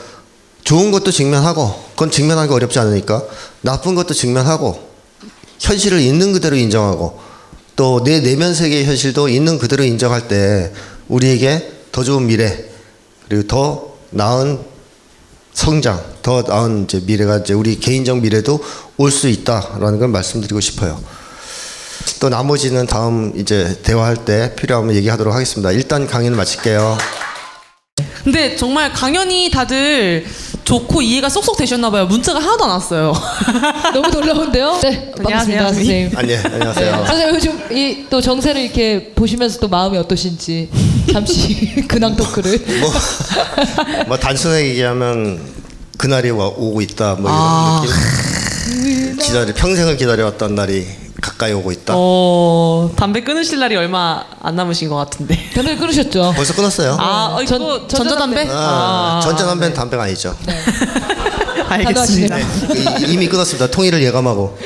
S6: 좋은 것도 직면하고 그건 직면하기 어렵지 않으니까 나쁜 것도 직면하고 현실을 있는 그대로 인정하고 또 내 내면 세계의 현실도 있는 그대로 인정할 때 우리에게 더 좋은 미래 그리고 더 나은 성장, 더 나은 이제 미래가 이제 우리 개인적 미래도 올 수 있다라는 걸 말씀드리고 싶어요. 또 나머지는 다음 이제 대화할 때 필요하면 얘기하도록 하겠습니다. 일단 강의는 마칠게요.
S2: 근데 정말 강연이 다들 좋고 이해가 쏙쏙 되셨나 봐요. 문자가 하나도 안 왔어요.
S1: 너무 놀라운데요? 네, 반갑습니다,
S2: 안녕하세요,
S1: 선생님.
S6: 아, 네, 안녕하세요.
S1: 네, 선생님 요즘 이 또 정세를 이렇게 보시면서 또 마음이 어떠신지 잠시 근황 토크를.
S6: 뭐, 뭐 단순하게 얘기하면 그날이 와, 오고 있다 뭐 이런
S2: 아.
S6: 느낌 기다려 평생을 기다려왔던 날이 가까이 오고 있다
S2: 어, 담배 끊으실 날이 얼마 안 남으신 것 같은데.
S1: 담배 끊으셨죠?
S6: 벌써 끊었어요
S2: 아, 어,
S1: 전-
S2: 이거
S1: 전자담배?
S2: 전자담배?
S6: 아,
S2: 아,
S6: 전자담배는 담배가 아니죠
S2: 알겠습니다.
S6: 이- 이미 끊었습니다 통일을 예감하고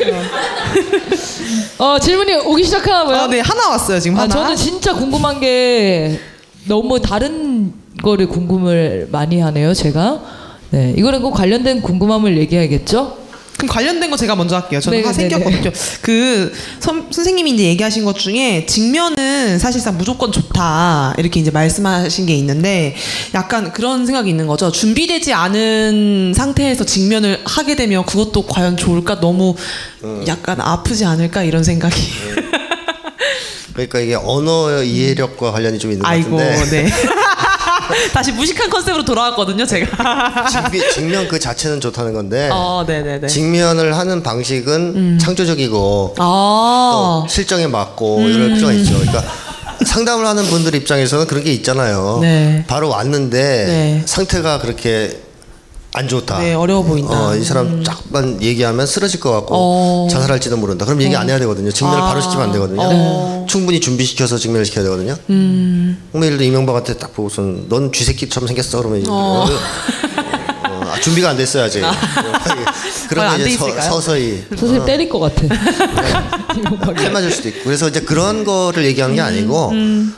S1: 어 질문이 오기 시작하나봐요.
S2: 아, 네, 하나 왔어요, 지금
S1: 아,
S2: 하나.
S1: 저는 진짜 궁금한 게 너무 다른 거를 궁금을 많이 하네요, 제가. 네, 이거랑 꼭 관련된 궁금함을 얘기해야겠죠?
S2: 그럼 관련된 거 제가 먼저 할게요. 저는
S1: 네,
S2: 하나
S1: 네,
S2: 생겼거든요. 그 선, 선생님이 이제 얘기하신 것 중에 직면은 사실상 무조건 좋다 이렇게 이제 말씀하신 게 있는데 약간 그런 생각이 있는 거죠. 준비되지 않은 상태에서 직면을 하게 되면 그것도 과연 좋을까 너무 약간 아프지 않을까 이런 생각이.
S6: 그러니까 이게 언어 이해력과 관련이 좀 있는 것
S2: 아이고,
S6: 같은데
S2: 네. 다시 무식한 컨셉으로 돌아왔거든요, 제가.
S6: 직면 그 자체는 좋다는 건데
S2: 어, 네, 네, 네.
S6: 직면을 하는 방식은 창조적이고
S2: 아,
S6: 또 실정에 맞고 이럴 필요가 있죠. 그러니까 상담을 하는 분들 입장에서는 그런 게 있잖아요.
S2: 네.
S6: 바로 왔는데
S2: 네.
S6: 상태가 그렇게 안 좋다.
S2: 네, 어려워 보인다.
S6: 어, 이 사람 잠깐 얘기하면 쓰러질 것 같고
S2: 어.
S6: 자살할지도 모른다. 그럼 얘기 안 해야 되거든요. 직면을
S2: 아.
S6: 바로 시키면 안 되거든요.
S2: 어.
S6: 충분히 준비시켜서 직면을 시켜야 되거든요.
S2: 음.
S6: 뭐 예를 들어 이명박한테 딱 보고선 넌 쥐새끼처럼 생겼어 그러면 이제 어. 아, 준비가 안 됐어요 아직. 그런
S2: 안거돼
S6: 이제 서? 서서히
S1: 선생님 때릴 것 같아.
S6: 칼 맞을 수도 있고 그래서 이제 그런 거를 얘기하는 게
S2: 음,
S6: 아니고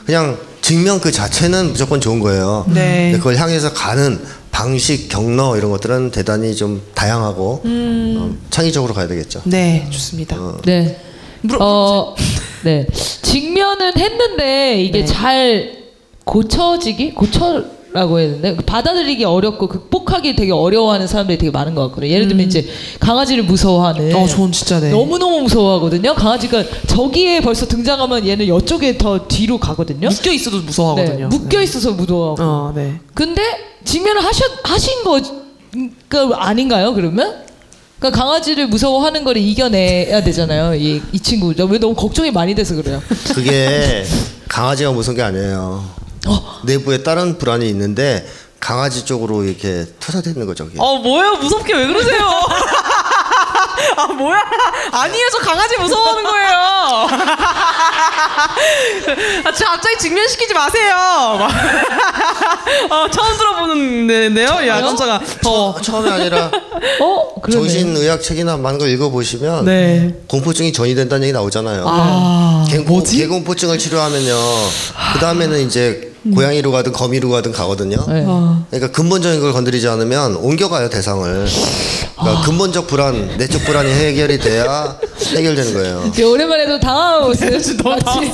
S6: 그냥 직면 그 자체는 무조건 좋은 거예요.
S2: 네.
S6: 그걸 향해서 가는 방식, 경로 이런 것들은 대단히 좀 다양하고
S2: 음.
S6: 어, 창의적으로 가야 되겠죠.
S2: 네, 좋습니다.
S1: 네.
S2: 물어-
S1: 어, 네. 직면은 했는데 이게
S2: 네.
S1: 잘 고쳐지기? 고쳐 라고 해야 되나? 받아들이기 어렵고 극복하기 되게 어려워하는 사람들이 되게 많은 것 같거든요. 예를 들면 이제 강아지를 무서워하는.
S2: 음. 어, 저는 진짜 네.
S1: 너무너무 무서워하거든요. 강아지가 저기에 벌써 등장하면 얘는 이쪽에 더 뒤로 가거든요.
S2: 묶여 있어도 무서워하거든요.
S1: 네, 묶여 있어서 무서워하고.
S2: 어, 네.
S1: 근데 직면을 하셨 하신 거가 아닌가요? 그러면? 그러니까 강아지를 무서워하는 거를 이겨내야 되잖아요. 이, 이 친구 왜 너무 걱정이 많이 돼서 그래요.
S6: 그게 강아지가 무서운 게 아니에요.
S2: 어.
S6: 내부에 다른 불안이 있는데 강아지 쪽으로 이렇게 투사되는 거죠. 그게.
S2: 어, 뭐예요? 무섭게 왜 그러세요? 아 뭐야? 아니에요, 저 강아지 무서워하는 거예요. 아, 저 갑자기 직면시키지 마세요. 어, 처음 들어보는데요, 야 깜짝아. 더.
S6: 처음이 아니라
S1: 어 그러네.
S6: 정신의학 책이나 많은 걸 읽어보시면
S2: 네.
S6: 공포증이 전이 된다는 얘기 나오잖아요.
S2: 아,
S6: 개공, 개공포증을 치료하면요. 그 다음에는 이제 고양이로 가든 거미로 가든 가거든요.
S1: 네.
S6: 그러니까 근본적인 걸 건드리지 않으면 옮겨가요 대상을. 그러니까 근본적 불안, 내적 불안이 해결이 돼야 해결되는 거예요.
S1: 오랜만에도 당황한 모습 마치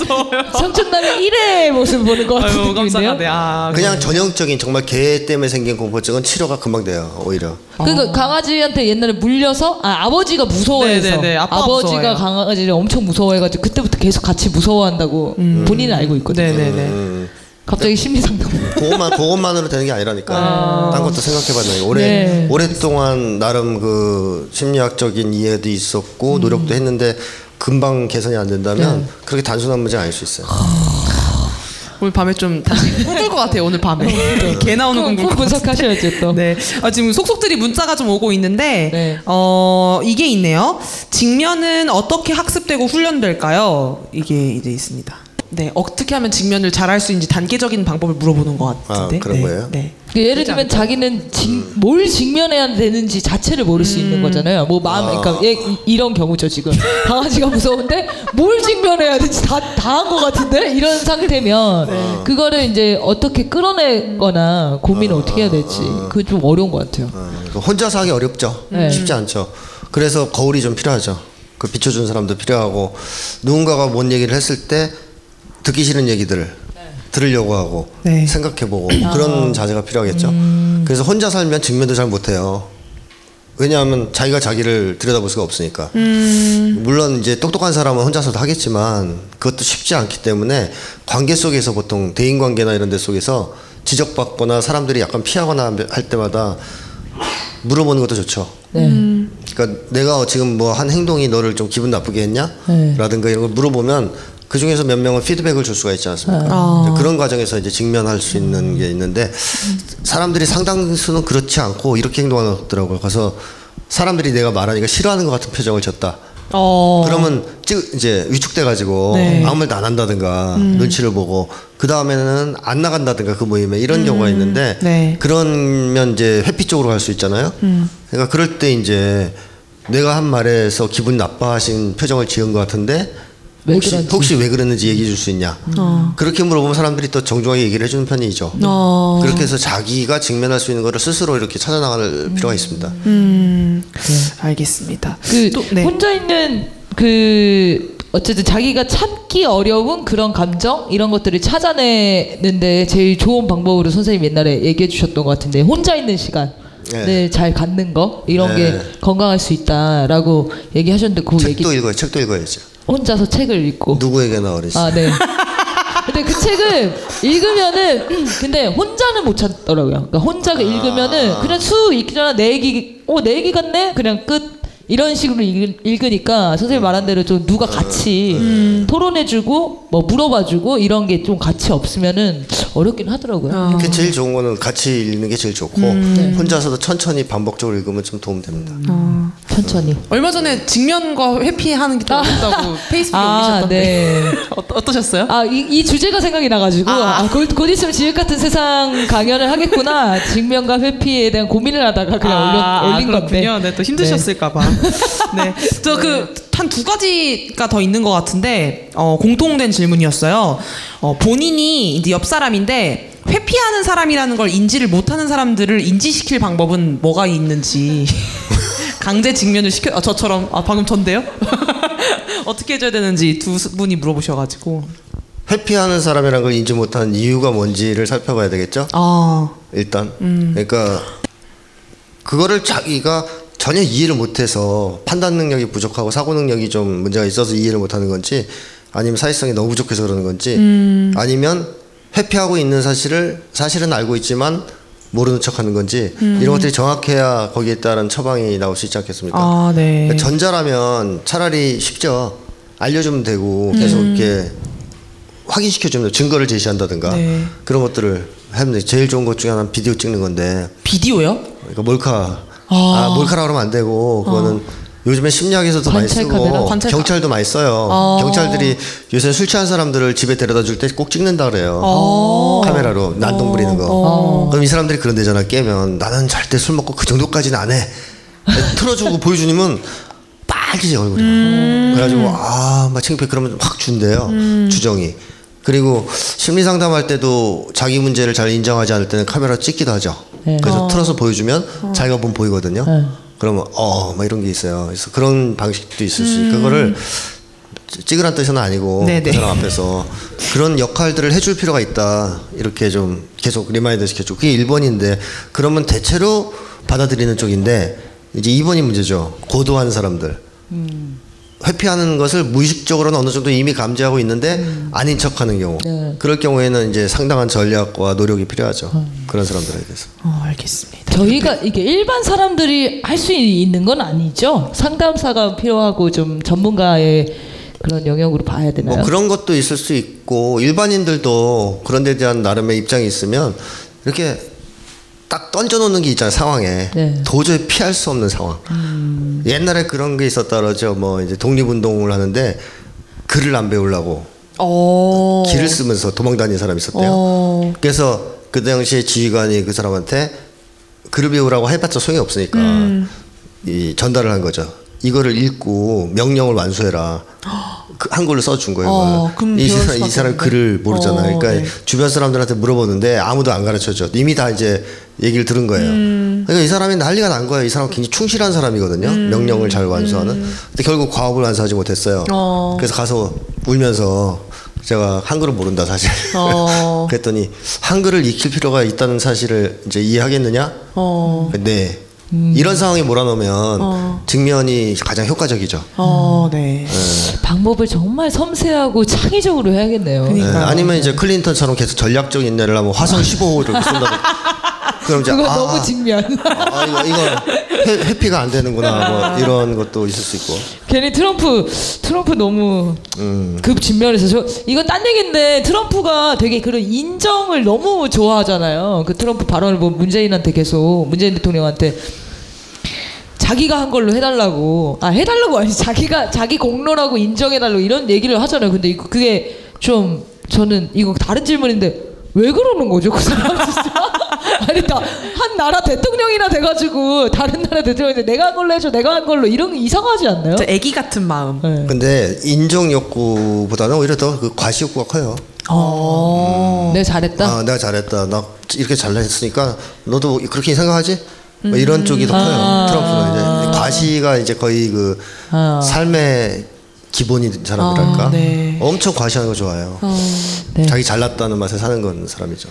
S1: 성춘남의 1회 모습 보는 것 같은
S2: 아유,
S1: 느낌인데요.
S2: 아,
S6: 그냥 전형적인 정말 개 때문에 생긴 공포증은 치료가 금방 돼요 오히려.
S1: 그러니까 강아지한테 옛날에 물려서 아, 아버지가 무서워해서
S2: 네네네, 아빠가
S1: 아버지가
S2: 무서워해요.
S1: 강아지를 엄청 무서워해가지고 그때부터 계속 같이 무서워한다고 본인은 알고 있거든요.
S2: 네네네.
S6: 음,
S1: 갑자기 심리 상담.
S6: 그것만 그것만으로 되는 게 아니라니까. 딴 것도 생각해봤는데 오래
S1: 네.
S6: 오랫동안 나름 그 심리학적인 이해도 있었고 노력도 했는데 금방 개선이 안 된다면 그렇게 단순한 문제가 아닐 수 있어요.
S2: 오늘 밤에 좀 다시 꿈꿀 것 같아요. 오늘 밤에 개 나오는 꿈 같아요.
S1: 분석하셔야죠 또.
S2: 네. 아, 지금 속속들이 문자가 좀 오고 있는데,
S1: 네.
S2: 어, 이게 있네요. 직면은 어떻게 학습되고 훈련될까요? 이게 이제 있습니다. 네. 어떻게 하면 직면을 잘 할 수 있는지 단계적인 방법을 물어보는 것 같은데.
S6: 아, 그런
S2: 네.
S6: 거예요?
S2: 네.
S1: 그 예를 들면 자기는 직- 뭘 직면해야 되는지 자체를 모를 수 있는 거잖아요. 뭐 마음, 그러니까 얘 이- 이런 경우죠 지금 강아지가 무서운데 뭘 직면해야 되지 다 다 한 것 같은데 이런 상태면 그거를 이제 어떻게 끌어내거나 고민을 어떻게 해야 될지 그게 좀 어려운 것 같아요.
S6: 어, 그 혼자서 하기 어렵죠.
S1: 네.
S6: 쉽지 않죠. 그래서 거울이 좀 필요하죠. 그 비춰주는 사람도 필요하고 누군가가 뭔 얘기를 했을 때 듣기 싫은 얘기들을 들으려고 하고
S2: 네.
S6: 생각해보고 그런 자세가 필요하겠죠. 그래서 혼자 살면 직면도 잘 못해요. 왜냐하면 자기가 자기를 들여다볼 수가 없으니까. 물론 이제 똑똑한 사람은 혼자서도 하겠지만 그것도 쉽지 않기 때문에 관계 속에서 보통 대인 관계나 이런 데 속에서 지적받거나 사람들이 약간 피하거나 할 때마다 물어보는 것도 좋죠.
S1: 네.
S6: 그러니까 내가 지금 뭐 한 행동이 너를 좀 기분 나쁘게 했냐?
S1: 네.
S6: 라든가 이런 걸 물어보면 그 중에서 몇 명은 피드백을 줄 수가 있지 않습니까? 이제 그런 과정에서 이제 직면할 수 있는 게 있는데 사람들이 상당수는 그렇지 않고 이렇게 행동하는 것더라고요. 그래서 사람들이 내가 말하니까 싫어하는 것 같은 표정을 졌다.
S2: 어.
S6: 그러면 찍 이제 위축돼 가지고
S2: 네.
S6: 아무 말도 안 한다든가 눈치를 보고 그 다음에는 안 나간다든가 그 모임에 이런 경우가 있는데
S2: 네.
S6: 그러면 이제 회피 쪽으로 갈 수 있잖아요. 그러니까 그럴 때 이제 내가 한 말에서 기분 나빠하신 표정을 지은 것 같은데
S1: 왜
S6: 혹시,
S1: 그런지.
S6: 혹시 왜 그랬는지 얘기해 줄 수 있냐? 그렇게 물어보면 사람들이 또 정중하게 얘기를 해주는 편이죠.
S2: 어.
S6: 그렇게 해서 자기가 직면할 수 있는 거를 스스로 이렇게 찾아나갈 필요가 있습니다.
S2: 음. 알겠습니다.
S1: 그
S2: 또, 네.
S1: 혼자 있는 그 어쨌든 자기가 참기 어려운 그런 감정 이런 것들을 찾아내는데 제일 좋은 방법으로 선생님 옛날에 얘기해 주셨던 것 같은데 혼자 있는 시간을
S6: 네.
S1: 잘 갖는 거 이런
S6: 네.
S1: 게 건강할 수 있다라고 얘기하셨는데 그 얘기
S6: 책도 읽어요. 책도 읽어야죠.
S1: 혼자서 책을 읽고
S6: 누구에게나 어리지.
S1: 아 네. 근데 그 책을 읽으면은 음, 근데 혼자는 못 찾더라고요. 그러니까 혼자 그 읽으면은 그냥 수 읽잖아 내 얘기 어내 얘기 같네 그냥 끝 이런 식으로 읽, 읽으니까 선생님 말한 대로 좀 누가 같이 토론해주고 뭐 물어봐주고 이런 게 좀 같이 없으면은 어렵긴 하더라고요.
S6: 그게 제일 좋은 거는 같이 읽는 게 제일 좋고
S1: 네.
S6: 혼자서도 천천히 반복적으로 읽으면 좀 도움 됩니다.
S1: 천천히.
S2: 얼마 전에 직면과 회피하는 게 더 어렵다고 페이스북에
S1: 아
S2: 올리셨던데.
S1: 네.
S2: 어, 어떠셨어요?
S1: 아, 이, 이 주제가 생각이 나가지고, 아, 곧, 곧 있으면 지읒 같은 세상 강연을 하겠구나. 직면과 회피에 대한 고민을 하다가 그냥 올려, 올린 건데.
S2: 그렇군요. 네, 또 힘드셨을까 봐. 네, 저 그 한 두 가지가 더 있는 것 같은데 어, 공통된 질문이었어요. 어, 본인이 이제 옆 사람인데 회피하는 사람이라는 걸 인지를 못하는 사람들을 인지시킬 방법은 뭐가 있는지. 강제 직면을 시켜 아, 저처럼 아 방금 전데요? 어떻게 해줘야 되는지 두 분이 물어보셔가지고.
S6: 회피하는 사람이라는 걸 인지 못하는 이유가 뭔지를 살펴봐야 되겠죠.
S2: 아.
S6: 일단. 그러니까 그거를 자기가 전혀 이해를 못해서 판단 능력이 부족하고 사고 능력이 좀 문제가 있어서 이해를 못하는 건지 아니면 사회성이 너무 부족해서 그러는 건지 아니면 회피하고 있는 사실을 사실은 알고 있지만 모르는 척하는 건지 이런 것들이 정확해야 거기에 따른 처방이 나올 수 있지 않겠습니까?
S2: 아, 네.
S6: 그러니까 전자라면 차라리 쉽죠. 알려주면 되고 계속 이렇게 확인시켜주면 증거를 제시한다든가
S2: 네.
S6: 그런 것들을 하면 돼. 제일 좋은 것 중에 하나는 비디오 찍는 건데
S2: 비디오요?
S6: 그러니까 몰카 아, 몰카라 그러면 안 되고 그거는 요즘에 심리학에서도 많이 쓰고?
S2: 관찰
S6: 경찰도 많이 써요.
S2: 어.
S6: 경찰들이 요새 술 취한 사람들을 집에 데려다 줄 때 꼭 찍는다 그래요.
S2: 어.
S6: 카메라로 난동 부리는 거. 그럼 이 사람들이 그런 데잖아 깨면 나는 절대 술 먹고 그 정도까지는 안 해. 틀어주고 보여주니면 빨개져 얼굴이. 그래가지고 아막 창피해 그러면 확 준대요 주정이. 그리고 심리 상담할 때도 자기 문제를 잘 인정하지 않을 때는 카메라 찍기도 하죠.
S1: 네.
S6: 그래서 틀어서 보여주면 자기가 보면 보이거든요.
S1: 네.
S6: 그러면 어 막 이런 게 있어요. 그래서 그런 방식도 있을 수 있고 그거를 찍으란 뜻은 아니고
S2: 네네.
S6: 그 사람 앞에서 그런 역할들을 해줄 필요가 있다. 이렇게 좀 계속 remind 시켜주고 그게 1번인데 그러면 대체로 받아들이는 쪽인데 이제 2번이 문제죠. 고도한 사람들 회피하는 것을 무의식적으로는 어느 정도 이미 감지하고 있는데 아닌 척하는 경우
S1: 네.
S6: 그럴 경우에는 이제 상당한 전략과 노력이 필요하죠 그런 사람들에 대해서
S2: 어, 알겠습니다.
S1: 저희가 이게 일반 사람들이 할 수 있는 건 아니죠. 상담사가 필요하고 좀 전문가의 그런 영역으로 봐야 되나요?
S6: 뭐 그런 것도 있을 수 있고 일반인들도 그런 데 대한 나름의 입장이 있으면 이렇게 딱 던져놓는 게 있잖아요 상황에
S1: 네.
S6: 도저히 피할 수 없는 상황 옛날에 그런 게 있었다 그러죠 뭐 이제 독립운동을 하는데 글을 안 배우려고
S2: 어.
S6: 길을 쓰면서 도망다니는 사람이 있었대요
S2: 어.
S6: 그래서 그 당시에 지휘관이 그 사람한테 글을 배우라고 해봤자 소용이 없으니까
S2: 음.
S6: 이 전달을 한 거죠. 이거를 읽고 명령을 완수해라. 그 한글로 써준 거예요.
S2: 어,
S6: 이 사람 이 사람. 글을 모르잖아요.
S2: 어,
S6: 그러니까
S2: 네.
S6: 주변 사람들한테 물어보는데 아무도 안 가르쳐줘. 이미 다 이제 얘기를 들은 거예요.
S2: 음.
S6: 그러니까 이 사람이 난리가 난 거예요. 이 사람 은 굉장히 충실한 사람이거든요. 명령을 잘 완수하는. 근데 결국 과업을 완수하지 못했어요.
S2: 음. 어.
S6: 그래서 가서 울면서 제가 한글을 모른다 사실.
S2: 어.
S6: 그랬더니 한글을 익힐 필요가 있다는 사실을 이제 이해하겠느냐?
S2: 어.
S6: 네. 이런 상황에 몰아넣으면 직면이 가장 효과적이죠.
S2: 어, 네.
S1: 방법을 정말 섬세하고 창의적으로 해야겠네요.
S6: 네. 아니면 이제 클린턴처럼 계속 전략적인 인내를 하면 화성 15호를 쏜다고. 그럼 이제
S1: 그거
S6: 아,
S1: 너무 직면.
S6: 아 이거 이거 회, 회피가 안 되는구나 뭐 이런 것도 있을 수 있고.
S1: 괜히 트럼프 트럼프 너무
S6: 음.
S1: 급 진면에서 저 이건 딴 얘기인데 트럼프가 되게 그런 인정을 너무 좋아하잖아요. 그 트럼프 발언을 뭐 문재인한테 계속 문재인 대통령한테 자기가 한 걸로 해달라고 아 해달라고 아니 자기가 자기 공로라고 인정해달라고 이런 얘기를 하잖아요. 근데 그게 좀 저는 이거 다른 질문인데 왜 그러는 거죠 그 사람 진짜 아니 다한 나라 대통령이나 돼가지고 다른 나라 대통령인데 내가 한 걸로 해줘 내가 한 걸로 이런 거 이상하지 않나요?
S2: 저 애기 같은 마음.
S1: 네.
S6: 근데 인정 욕구보다는 오히려 더 그 과시 욕구가 커요.
S2: 어.
S1: 내가 잘했다.
S6: 아, 내가 잘했다. 나 이렇게 잘했으니까 너도 그렇게 생각하지? 뭐 이런 쪽이 더 커요. 트럼프는 이제 과시가 이제 거의 그
S1: 아.
S6: 삶의 기본인 사람이랄까.
S2: 아, 네.
S6: 엄청 과시하는 거 좋아해요.
S1: 네.
S6: 자기 잘났다는 맛에 사는 건 사람이죠.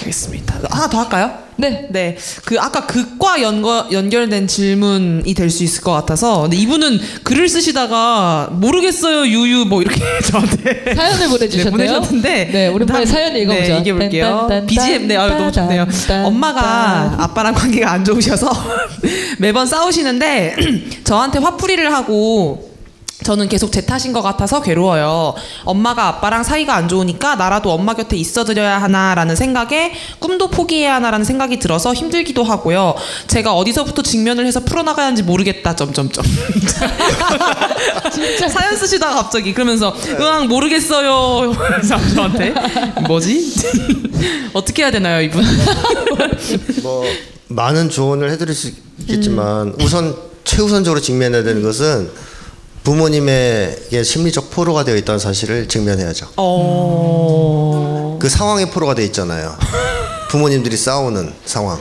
S2: 알겠습니다. 하나 더 할까요?
S1: 네.
S2: 네. 그 아까 극과 연거, 연결된 질문이 될 수 있을 것 같아서. 근데 이분은 글을 쓰시다가 모르겠어요, 유유 뭐 이렇게 저한테
S1: 사연을 보내주셨네요.
S2: 네, 보내셨는데.
S1: 네, 오랜만에
S2: 단-
S1: 사연 읽어보죠.
S2: 네, 읽어볼게요.
S1: 딴딴딴
S2: BGM, 네, 아유, 너무 좋네요. 엄마가
S1: 딴.
S2: 아빠랑 관계가 안 좋으셔서 매번 싸우시는데 저한테 화풀이를 하고 저는 계속 제 탓인 것 같아서 괴로워요. 엄마가 아빠랑 사이가 안 좋으니까 나라도 엄마 곁에 있어드려야 하나라는 생각에 꿈도 포기해야 하나라는 생각이 들어서 힘들기도 하고요. 제가 어디서부터 직면을 해서 풀어나가야 하는지 모르겠다. 점점점. 진짜 사연 쓰시다가 갑자기 그러면서 으앙 모르겠어요. 그래서 저한테 뭐지? 어떻게 해야 되나요, 이분?
S6: 뭐 많은 조언을 해드릴 수 있겠지만 우선 최우선적으로 직면해야 되는 것은 부모님에게 심리적 포로가 되어 있다는 사실을 직면해야죠.
S2: 어.
S6: 그 상황에 포로가 되어 있잖아요. 부모님들이 싸우는 상황.